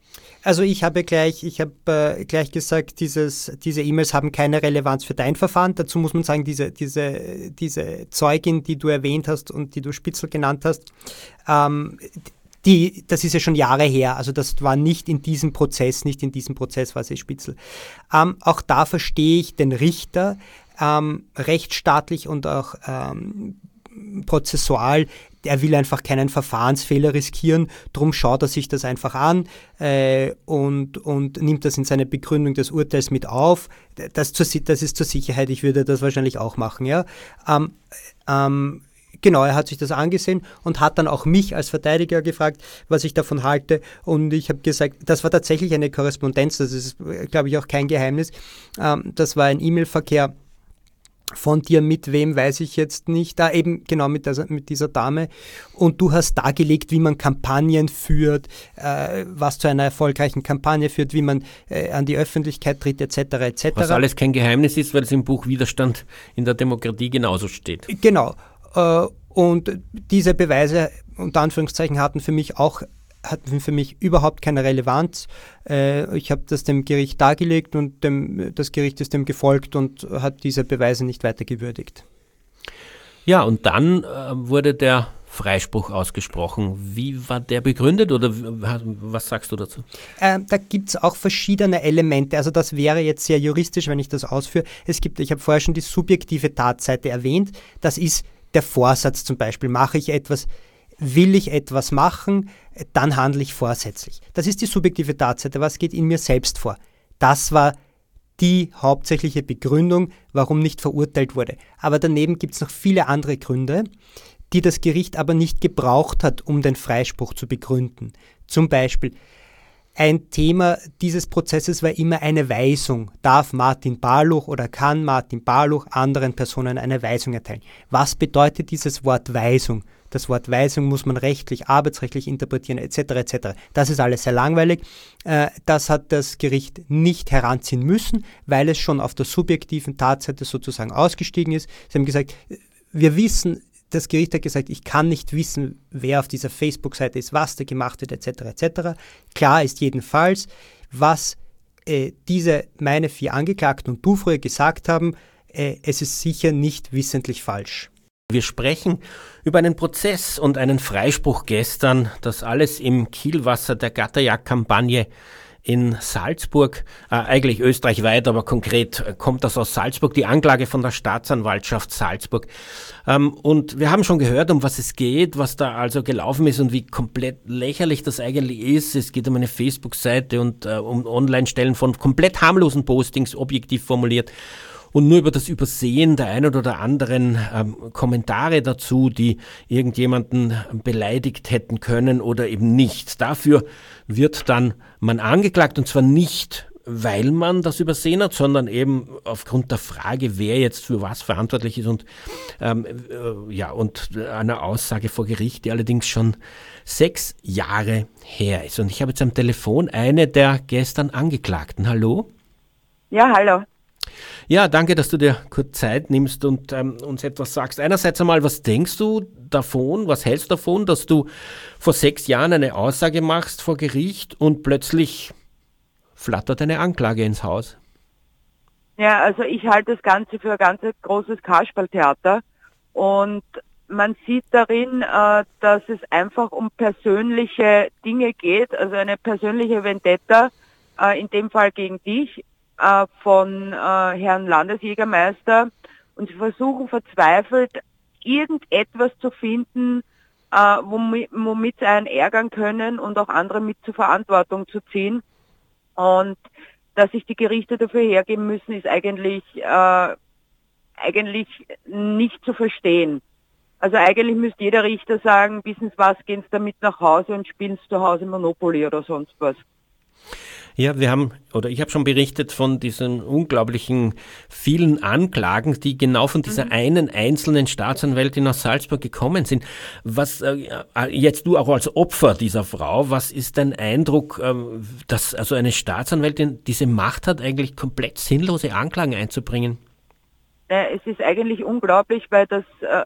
Also ich habe gleich, ich habe äh, gleich gesagt, dieses, diese E-Mails haben keine Relevanz für dein Verfahren. Dazu muss man sagen, diese, diese, diese Zeugin, die du erwähnt hast und die du Spitzel genannt hast, ähm, die, das ist ja schon Jahre her, also das war nicht in diesem Prozess, nicht in diesem Prozess war sie Spitzel. Ähm, auch da verstehe ich den Richter ähm, rechtsstaatlich und auch ähm, prozessual. Er will einfach keinen Verfahrensfehler riskieren, darum schaut er sich das einfach an äh, und, und nimmt das in seine Begründung des Urteils mit auf. Das, zur, das ist zur Sicherheit, ich würde das wahrscheinlich auch machen. Ja? Ähm, ähm, Genau, er hat sich das angesehen und hat dann auch mich als Verteidiger gefragt, was ich davon halte. Und ich habe gesagt, das war tatsächlich eine Korrespondenz, das ist, glaube ich, auch kein Geheimnis. Ähm, das war ein E-Mail-Verkehr von dir, mit wem weiß ich jetzt nicht, da eben genau mit, der, mit dieser Dame. Und du hast dargelegt, wie man Kampagnen führt, äh, was zu einer erfolgreichen Kampagne führt, wie man äh, an die Öffentlichkeit tritt, etc. etc. Was alles kein Geheimnis ist, weil es im Buch Widerstand in der Demokratie genauso steht. Genau. Äh, und diese Beweise, unter Anführungszeichen, hatten für mich auch hatten für mich überhaupt keine Relevanz. Äh, ich habe das dem Gericht dargelegt und dem, das Gericht ist dem gefolgt und hat diese Beweise nicht weiter gewürdigt. Ja, und dann äh, wurde der Freispruch ausgesprochen. Wie war der begründet oder was sagst du dazu? Äh, da gibt es auch verschiedene Elemente. Also das wäre jetzt sehr juristisch, wenn ich das ausführe. Es gibt, ich habe vorher schon die subjektive Tatseite erwähnt. Das ist der Vorsatz zum Beispiel. Mache ich etwas will ich etwas machen, dann handle ich vorsätzlich. Das ist die subjektive Tatsache. Was geht in mir selbst vor? Das war die hauptsächliche Begründung, warum nicht verurteilt wurde. Aber daneben gibt es noch viele andere Gründe, die das Gericht aber nicht gebraucht hat, um den Freispruch zu begründen. Zum Beispiel, ein Thema dieses Prozesses war immer eine Weisung. Darf Martin Barluch oder kann Martin Barluch anderen Personen eine Weisung erteilen? Was bedeutet dieses Wort Weisung? Das Wort Weisung muss man rechtlich, arbeitsrechtlich interpretieren, etc. etc. Das ist alles sehr langweilig. Äh, das hat das Gericht nicht heranziehen müssen, weil es schon auf der subjektiven Tatseite sozusagen ausgestiegen ist. Sie haben gesagt, wir wissen, das Gericht hat gesagt, ich kann nicht wissen, wer auf dieser Facebook-Seite ist, was da gemacht wird, etc. etc. Klar ist jedenfalls, was äh, diese meine vier Angeklagten und du früher gesagt haben, äh, es ist sicher nicht wissentlich falsch. Wir sprechen über einen Prozess und einen Freispruch gestern, das alles im Kielwasser der Gatterjagd-Kampagne in Salzburg, äh, eigentlich österreichweit, aber konkret äh, kommt das aus Salzburg, die Anklage von der Staatsanwaltschaft Salzburg. Ähm, und wir haben schon gehört, um was es geht, was da also gelaufen ist und wie komplett lächerlich das eigentlich ist. Es geht um eine Facebook-Seite und äh, um Online-Stellen von komplett harmlosen Postings, objektiv formuliert und nur über das Übersehen der ein oder anderen ähm, Kommentare dazu, die irgendjemanden beleidigt hätten können oder eben nicht. Dafür wird dann man angeklagt und zwar nicht weil man das übersehen hat, sondern eben aufgrund der Frage, wer jetzt für was verantwortlich ist und ähm, äh, ja und einer Aussage vor Gericht, die allerdings schon sechs Jahre her ist. Und ich habe jetzt am Telefon eine der gestern Angeklagten. Hallo? Ja, hallo. Ja, danke, dass du dir kurz Zeit nimmst und ähm, uns etwas sagst. Einerseits einmal, was denkst du davon, was hältst du davon, dass du vor sechs Jahren eine Aussage machst vor Gericht und plötzlich flattert eine Anklage ins Haus? Ja, also ich halte das Ganze für ein ganz großes Kasperltheater und man sieht darin, äh, dass es einfach um persönliche Dinge geht, also eine persönliche Vendetta, äh, in dem Fall gegen dich, äh, von äh, Herrn Landesjägermeister und sie versuchen verzweifelt irgendetwas zu finden, äh, womit, womit sie einen ärgern können und auch andere mit zur Verantwortung zu ziehen. Und dass sich die Gerichte dafür hergeben müssen, ist eigentlich, äh, eigentlich nicht zu verstehen. Also eigentlich müsste jeder Richter sagen, bis ins was gehen Sie damit nach Hause und spielen Sie zu Hause Monopoly oder sonst was. Ja, wir haben, oder ich habe schon berichtet von diesen unglaublichen vielen Anklagen, die genau von dieser mhm. einen einzelnen Staatsanwältin aus Salzburg gekommen sind. Was äh, jetzt du auch als Opfer dieser Frau, was ist dein Eindruck, äh, dass also eine Staatsanwältin diese Macht hat, eigentlich komplett sinnlose Anklagen einzubringen? Äh, es ist eigentlich unglaublich, weil das äh,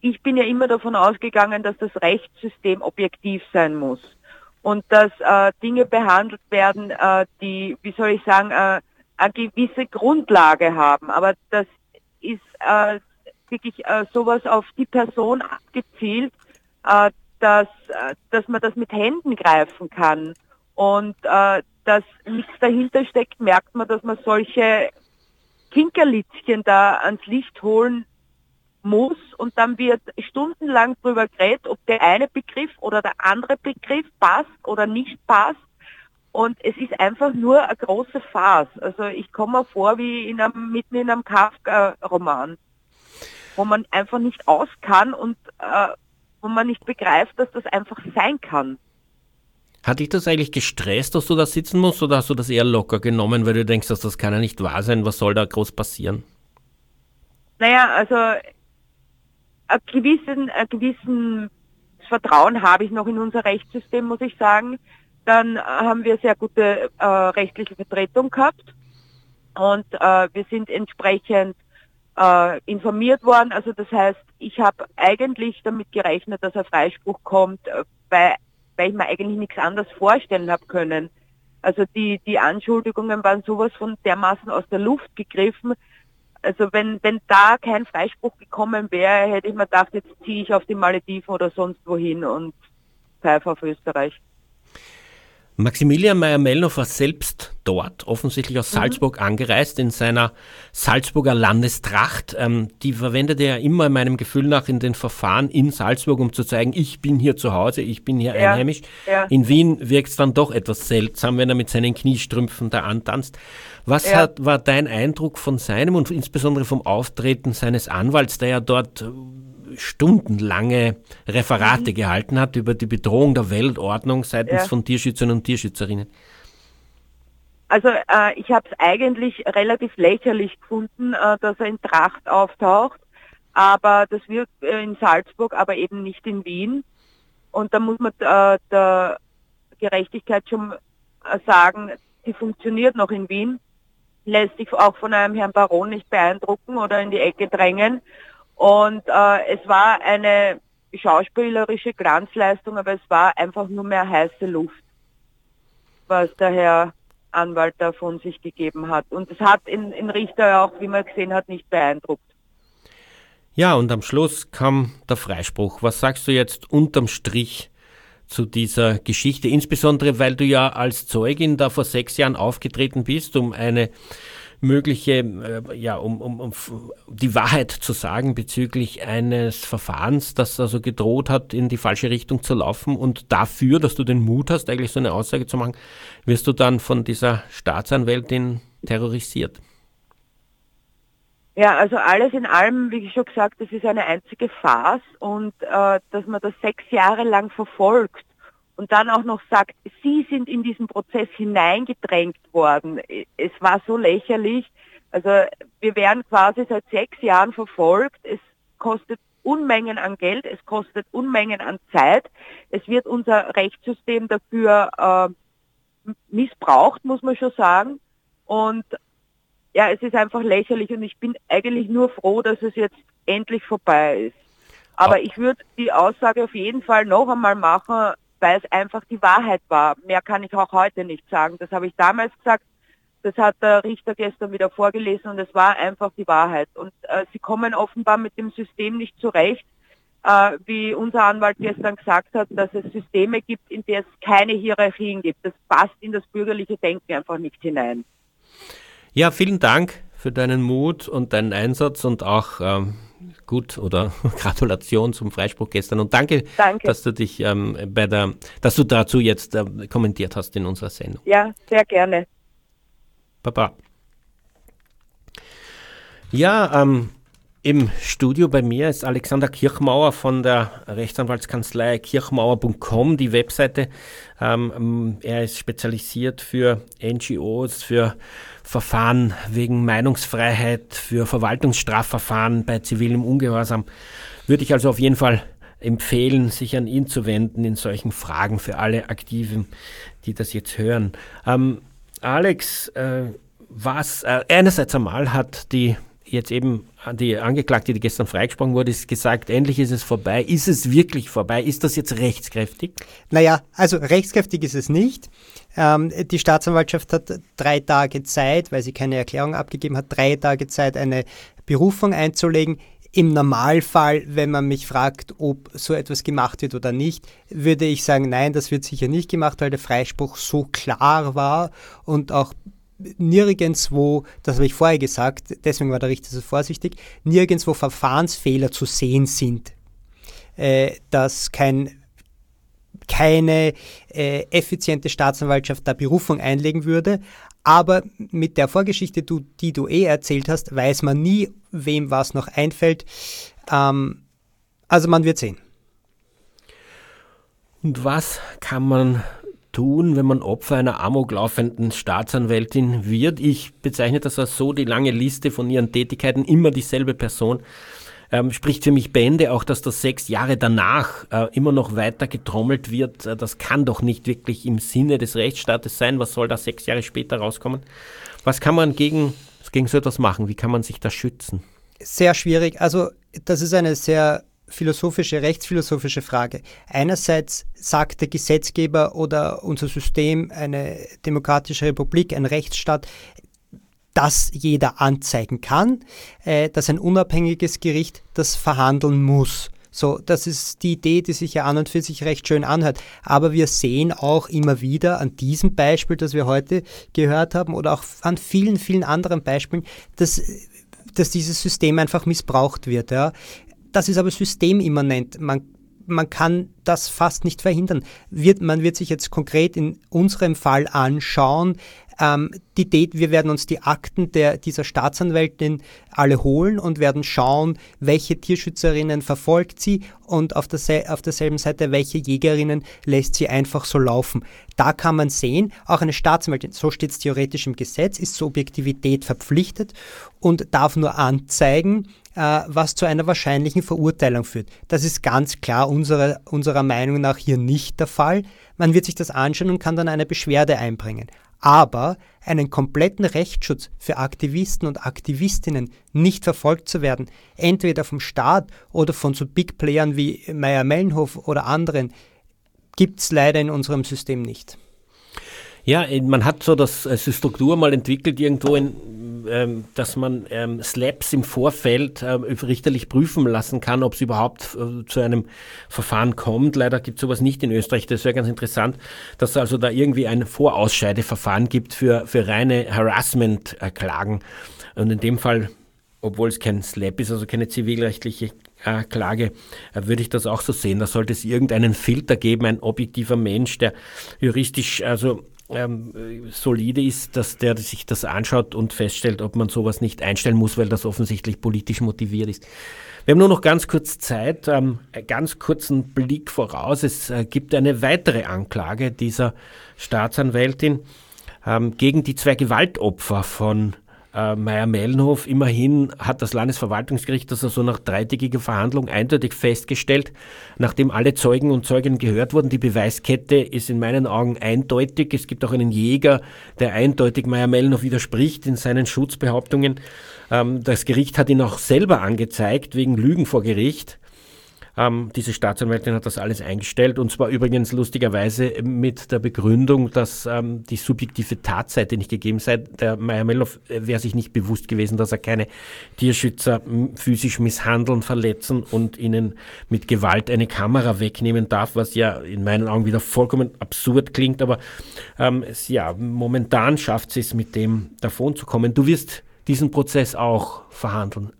ich bin ja immer davon ausgegangen, dass das Rechtssystem objektiv sein muss und dass äh, Dinge behandelt werden, äh, die, wie soll ich sagen, äh, eine gewisse Grundlage haben. Aber das ist äh, wirklich äh, sowas auf die Person abgezielt, äh, dass, äh, dass man das mit Händen greifen kann. Und äh, dass nichts dahinter steckt, merkt man, dass man solche Kinkerlitzchen da ans Licht holen muss und dann wird stundenlang darüber geredet, ob der eine Begriff oder der andere Begriff passt oder nicht passt. Und es ist einfach nur eine große Farce. Also ich komme mir vor wie in einem, mitten in einem Kafka-Roman, wo man einfach nicht aus kann und äh, wo man nicht begreift, dass das einfach sein kann. Hat dich das eigentlich gestresst, dass du da sitzen musst oder hast du das eher locker genommen, weil du denkst, dass das kann ja nicht wahr sein, was soll da groß passieren? Naja, also ein gewissen, ein gewissen Vertrauen habe ich noch in unser Rechtssystem, muss ich sagen. Dann haben wir sehr gute äh, rechtliche Vertretung gehabt und äh, wir sind entsprechend äh, informiert worden. Also das heißt, ich habe eigentlich damit gerechnet, dass ein Freispruch kommt, äh, weil, weil ich mir eigentlich nichts anderes vorstellen habe können. Also die, die Anschuldigungen waren sowas von dermaßen aus der Luft gegriffen. Also wenn, wenn da kein Freispruch gekommen wäre, hätte ich mir gedacht, jetzt ziehe ich auf die Malediven oder sonst wohin und pfeife auf Österreich. Maximilian Meyer-Mellnow war selbst dort, offensichtlich aus mhm. Salzburg mhm. angereist, in seiner Salzburger Landestracht. Ähm, die verwendete er immer meinem Gefühl nach in den Verfahren in Salzburg, um zu zeigen, ich bin hier zu Hause, ich bin hier ja. einheimisch. Ja. In Wien wirkt es dann doch etwas seltsam, wenn er mit seinen Kniestrümpfen da antanzt. Was ja. hat, war dein Eindruck von seinem und insbesondere vom Auftreten seines Anwalts, der ja dort stundenlange Referate mhm. gehalten hat über die Bedrohung der Weltordnung seitens ja. von Tierschützern und Tierschützerinnen? Also äh, ich habe es eigentlich relativ lächerlich gefunden, äh, dass er in Tracht auftaucht, aber das wird äh, in Salzburg, aber eben nicht in Wien. Und da muss man äh, der Gerechtigkeit schon äh, sagen, die funktioniert noch in Wien, lässt sich auch von einem Herrn Baron nicht beeindrucken oder in die Ecke drängen. Und äh, es war eine schauspielerische Glanzleistung, aber es war einfach nur mehr heiße Luft, was der Herr Anwalt da von sich gegeben hat. Und es hat in, in Richter auch, wie man gesehen hat, nicht beeindruckt. Ja, und am Schluss kam der Freispruch. Was sagst du jetzt unterm Strich zu dieser Geschichte? Insbesondere, weil du ja als Zeugin da vor sechs Jahren aufgetreten bist, um eine mögliche, äh, ja, um, um, um die Wahrheit zu sagen bezüglich eines Verfahrens, das also gedroht hat, in die falsche Richtung zu laufen. Und dafür, dass du den Mut hast, eigentlich so eine Aussage zu machen, wirst du dann von dieser Staatsanwältin terrorisiert. Ja, also alles in allem, wie ich schon gesagt, das ist eine einzige Farce und äh, dass man das sechs Jahre lang verfolgt und dann auch noch sagt, Sie sind in diesen Prozess hineingedrängt worden. Es war so lächerlich. Also wir werden quasi seit sechs Jahren verfolgt. Es kostet Unmengen an Geld, es kostet Unmengen an Zeit. Es wird unser Rechtssystem dafür äh, missbraucht, muss man schon sagen. Und ja, es ist einfach lächerlich und ich bin eigentlich nur froh, dass es jetzt endlich vorbei ist. Aber ich würde die Aussage auf jeden Fall noch einmal machen, weil es einfach die Wahrheit war. Mehr kann ich auch heute nicht sagen. Das habe ich damals gesagt, das hat der Richter gestern wieder vorgelesen und es war einfach die Wahrheit. Und äh, sie kommen offenbar mit dem System nicht zurecht, äh, wie unser Anwalt gestern gesagt hat, dass es Systeme gibt, in der es keine Hierarchien gibt. Das passt in das bürgerliche Denken einfach nicht hinein. Ja, vielen Dank für deinen Mut und deinen Einsatz und auch ähm, gut oder Gratulation zum Freispruch gestern und danke, danke. dass du dich ähm, bei der, dass du dazu jetzt äh, kommentiert hast in unserer Sendung. Ja, sehr gerne. Baba. Ja, ähm, im Studio bei mir ist Alexander Kirchmauer von der Rechtsanwaltskanzlei kirchmauer.com, die Webseite. Ähm, er ist spezialisiert für NGOs, für Verfahren wegen Meinungsfreiheit, für Verwaltungsstrafverfahren bei zivilem Ungehorsam. Würde ich also auf jeden Fall empfehlen, sich an ihn zu wenden in solchen Fragen für alle Aktiven, die das jetzt hören. Ähm, Alex, äh, was äh, einerseits einmal hat die jetzt eben die Angeklagte, die gestern freigesprochen wurde, ist gesagt, endlich ist es vorbei. Ist es wirklich vorbei? Ist das jetzt rechtskräftig? Naja, also rechtskräftig ist es nicht. Ähm, die Staatsanwaltschaft hat drei Tage Zeit, weil sie keine Erklärung abgegeben hat, drei Tage Zeit, eine Berufung einzulegen. Im Normalfall, wenn man mich fragt, ob so etwas gemacht wird oder nicht, würde ich sagen, nein, das wird sicher nicht gemacht, weil der Freispruch so klar war und auch nirgendwo, das habe ich vorher gesagt, deswegen war der Richter so vorsichtig, nirgendwo Verfahrensfehler zu sehen sind, äh, dass kein, keine äh, effiziente Staatsanwaltschaft da Berufung einlegen würde. Aber mit der Vorgeschichte, du, die du eh erzählt hast, weiß man nie, wem was noch einfällt. Ähm, also man wird sehen. Und was kann man tun, wenn man Opfer einer amoklaufenden Staatsanwältin wird? Ich bezeichne das als so, die lange Liste von ihren Tätigkeiten, immer dieselbe Person. Ähm, spricht für mich Bände, auch dass das sechs Jahre danach äh, immer noch weiter getrommelt wird. Äh, das kann doch nicht wirklich im Sinne des Rechtsstaates sein. Was soll da sechs Jahre später rauskommen? Was kann man gegen, gegen so etwas machen? Wie kann man sich da schützen? Sehr schwierig. Also das ist eine sehr philosophische, rechtsphilosophische Frage. Einerseits sagt der Gesetzgeber oder unser System, eine demokratische Republik, ein Rechtsstaat, dass jeder anzeigen kann, äh, dass ein unabhängiges Gericht das verhandeln muss. So, das ist die Idee, die sich ja an und für sich recht schön anhört. Aber wir sehen auch immer wieder an diesem Beispiel, das wir heute gehört haben, oder auch an vielen, vielen anderen Beispielen, dass, dass dieses System einfach missbraucht wird. Ja. Das ist aber systemimmanent. Man, man kann das fast nicht verhindern. Wird, man wird sich jetzt konkret in unserem Fall anschauen, ähm, die wir werden uns die Akten der, dieser Staatsanwältin alle holen und werden schauen, welche Tierschützerinnen verfolgt sie und auf, der, auf derselben Seite, welche Jägerinnen lässt sie einfach so laufen. Da kann man sehen, auch eine Staatsanwältin, so steht es theoretisch im Gesetz, ist zur Objektivität verpflichtet und darf nur anzeigen, was zu einer wahrscheinlichen Verurteilung führt. Das ist ganz klar unserer, unserer Meinung nach hier nicht der Fall. Man wird sich das anschauen und kann dann eine Beschwerde einbringen. Aber einen kompletten Rechtsschutz für Aktivisten und Aktivistinnen nicht verfolgt zu werden, entweder vom Staat oder von so Big Playern wie Meyer-Mellenhof oder anderen, gibt es leider in unserem System nicht. Ja, man hat so das, äh, die Struktur mal entwickelt irgendwo in, ähm, dass man ähm, Slaps im Vorfeld äh, richterlich prüfen lassen kann, ob es überhaupt äh, zu einem Verfahren kommt. Leider gibt es sowas nicht in Österreich. Das wäre ganz interessant, dass es also da irgendwie ein Vorausscheideverfahren gibt für, für reine Harassment-Klagen. Und in dem Fall, obwohl es kein Slap ist, also keine zivilrechtliche äh, Klage, äh, würde ich das auch so sehen. Da sollte es irgendeinen Filter geben, ein objektiver Mensch, der juristisch also ähm, solide ist, dass der sich das anschaut und feststellt, ob man sowas nicht einstellen muss, weil das offensichtlich politisch motiviert ist. Wir haben nur noch ganz kurz Zeit, ähm, ganz kurzen Blick voraus. Es äh, gibt eine weitere Anklage dieser Staatsanwältin ähm, gegen die zwei Gewaltopfer von äh, Meyer-Mellenhof. Immerhin hat das Landesverwaltungsgericht das also nach dreitägiger Verhandlung eindeutig festgestellt, nachdem alle Zeugen und Zeuginnen gehört wurden. Die Beweiskette ist in meinen Augen eindeutig. Es gibt auch einen Jäger, der eindeutig Meyer-Mellenhof widerspricht in seinen Schutzbehauptungen. Ähm, das Gericht hat ihn auch selber angezeigt wegen Lügen vor Gericht. Ähm, diese Staatsanwältin hat das alles eingestellt und zwar übrigens lustigerweise mit der Begründung, dass ähm, die subjektive Tatseite nicht gegeben sei. Der Meyer Mellow wäre sich nicht bewusst gewesen, dass er keine Tierschützer physisch misshandeln, verletzen und ihnen mit Gewalt eine Kamera wegnehmen darf, was ja in meinen Augen wieder vollkommen absurd klingt. Aber ähm, es, ja, momentan schafft sie es, mit dem davon zu kommen. Du wirst diesen Prozess auch verhandeln.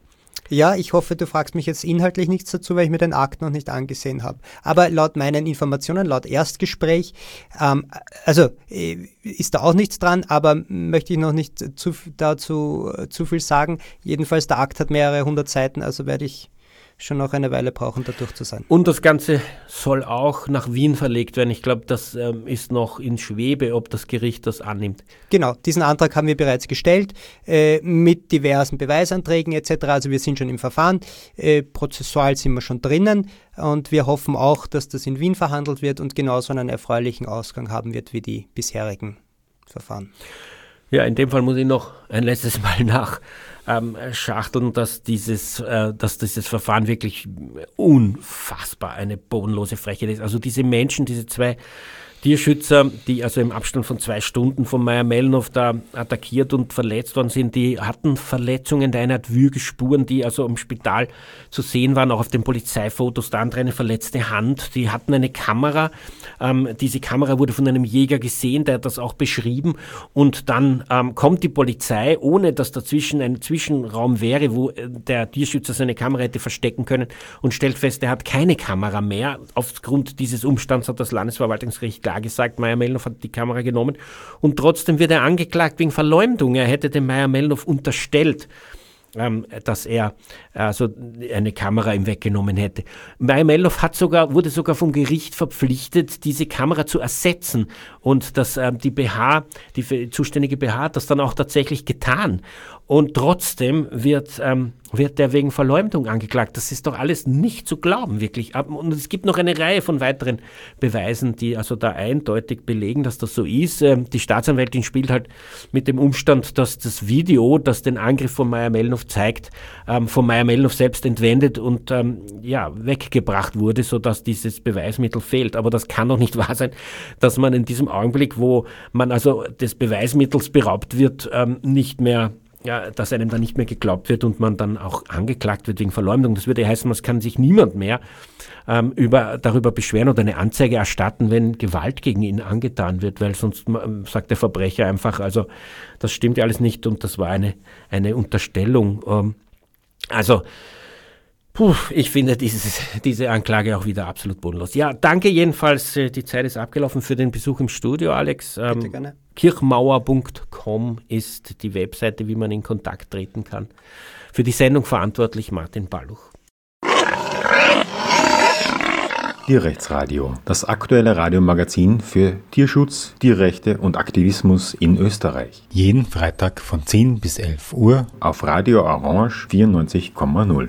Ja, ich hoffe, du fragst mich jetzt inhaltlich nichts dazu, weil ich mir den Akt noch nicht angesehen habe. Aber laut meinen Informationen, laut Erstgespräch, ähm, also äh, ist da auch nichts dran, aber möchte ich noch nicht zu, dazu äh, zu viel sagen. Jedenfalls, der Akt hat mehrere hundert Seiten, also werde ich schon noch eine Weile brauchen, da durch zu sein. Und das Ganze soll auch nach Wien verlegt werden. Ich glaube, das ähm, ist noch in Schwebe, ob das Gericht das annimmt. Genau, diesen Antrag haben wir bereits gestellt äh, mit diversen Beweisanträgen etc. Also wir sind schon im Verfahren. Äh, prozessual sind wir schon drinnen und wir hoffen auch, dass das in Wien verhandelt wird und genauso einen erfreulichen Ausgang haben wird wie die bisherigen Verfahren. Ja, in dem Fall muss ich noch ein letztes Mal nach ähm, schachteln, dass dieses, äh, dass dieses Verfahren wirklich unfassbar eine bodenlose Frechheit ist. Also diese Menschen, diese zwei Tierschützer, die also im Abstand von zwei Stunden von Meyer Mellenhof da attackiert und verletzt worden sind, die hatten Verletzungen. Der eine hat Würgespuren, die also im Spital zu sehen waren, auch auf den Polizeifotos. Der andere eine verletzte Hand. Die hatten eine Kamera. Ähm, diese Kamera wurde von einem Jäger gesehen, der hat das auch beschrieben. Und dann ähm, kommt die Polizei, ohne dass dazwischen ein Zwischenraum wäre, wo äh, der Tierschützer seine Kamera hätte verstecken können und stellt fest, er hat keine Kamera mehr. Aufgrund dieses Umstands hat das Landesverwaltungsgericht klar gesagt, Meyer Mellnow hat die Kamera genommen und trotzdem wird er angeklagt wegen Verleumdung. Er hätte dem Meyer Mellnow unterstellt, ähm, dass er also eine Kamera ihm weggenommen hätte. Majamelov hat sogar, wurde sogar vom Gericht verpflichtet, diese Kamera zu ersetzen und dass ähm, die BH, die zuständige BH hat das dann auch tatsächlich getan. Und trotzdem wird, ähm, wird der wegen Verleumdung angeklagt. Das ist doch alles nicht zu glauben, wirklich. Und es gibt noch eine Reihe von weiteren Beweisen, die also da eindeutig belegen, dass das so ist. Ähm, die Staatsanwältin spielt halt mit dem Umstand, dass das Video, das den Angriff von Meyer Mellnow zeigt, ähm, von Meyer Mellnow selbst entwendet und ähm, ja, weggebracht wurde, sodass dieses Beweismittel fehlt. Aber das kann doch nicht wahr sein, dass man in diesem Augenblick, wo man also des Beweismittels beraubt wird, ähm, nicht mehr ja, dass einem dann nicht mehr geglaubt wird und man dann auch angeklagt wird wegen Verleumdung. Das würde heißen, es kann sich niemand mehr ähm, über, darüber beschweren oder eine Anzeige erstatten, wenn Gewalt gegen ihn angetan wird, weil sonst ähm, sagt der Verbrecher einfach, also das stimmt ja alles nicht und das war eine, eine Unterstellung. Ähm, also Puh, ich finde dieses, diese Anklage auch wieder absolut bodenlos. Ja, danke jedenfalls. Äh, die Zeit ist abgelaufen für den Besuch im Studio, Alex. Ähm, Bitte gerne. Kirchmauer.com ist die Webseite, wie man in Kontakt treten kann. Für die Sendung verantwortlich Martin Balluch. Tierrechtsradio, das aktuelle Radiomagazin für Tierschutz, Tierrechte und Aktivismus in Österreich. Jeden Freitag von 10 bis 11 Uhr auf Radio Orange 94,0.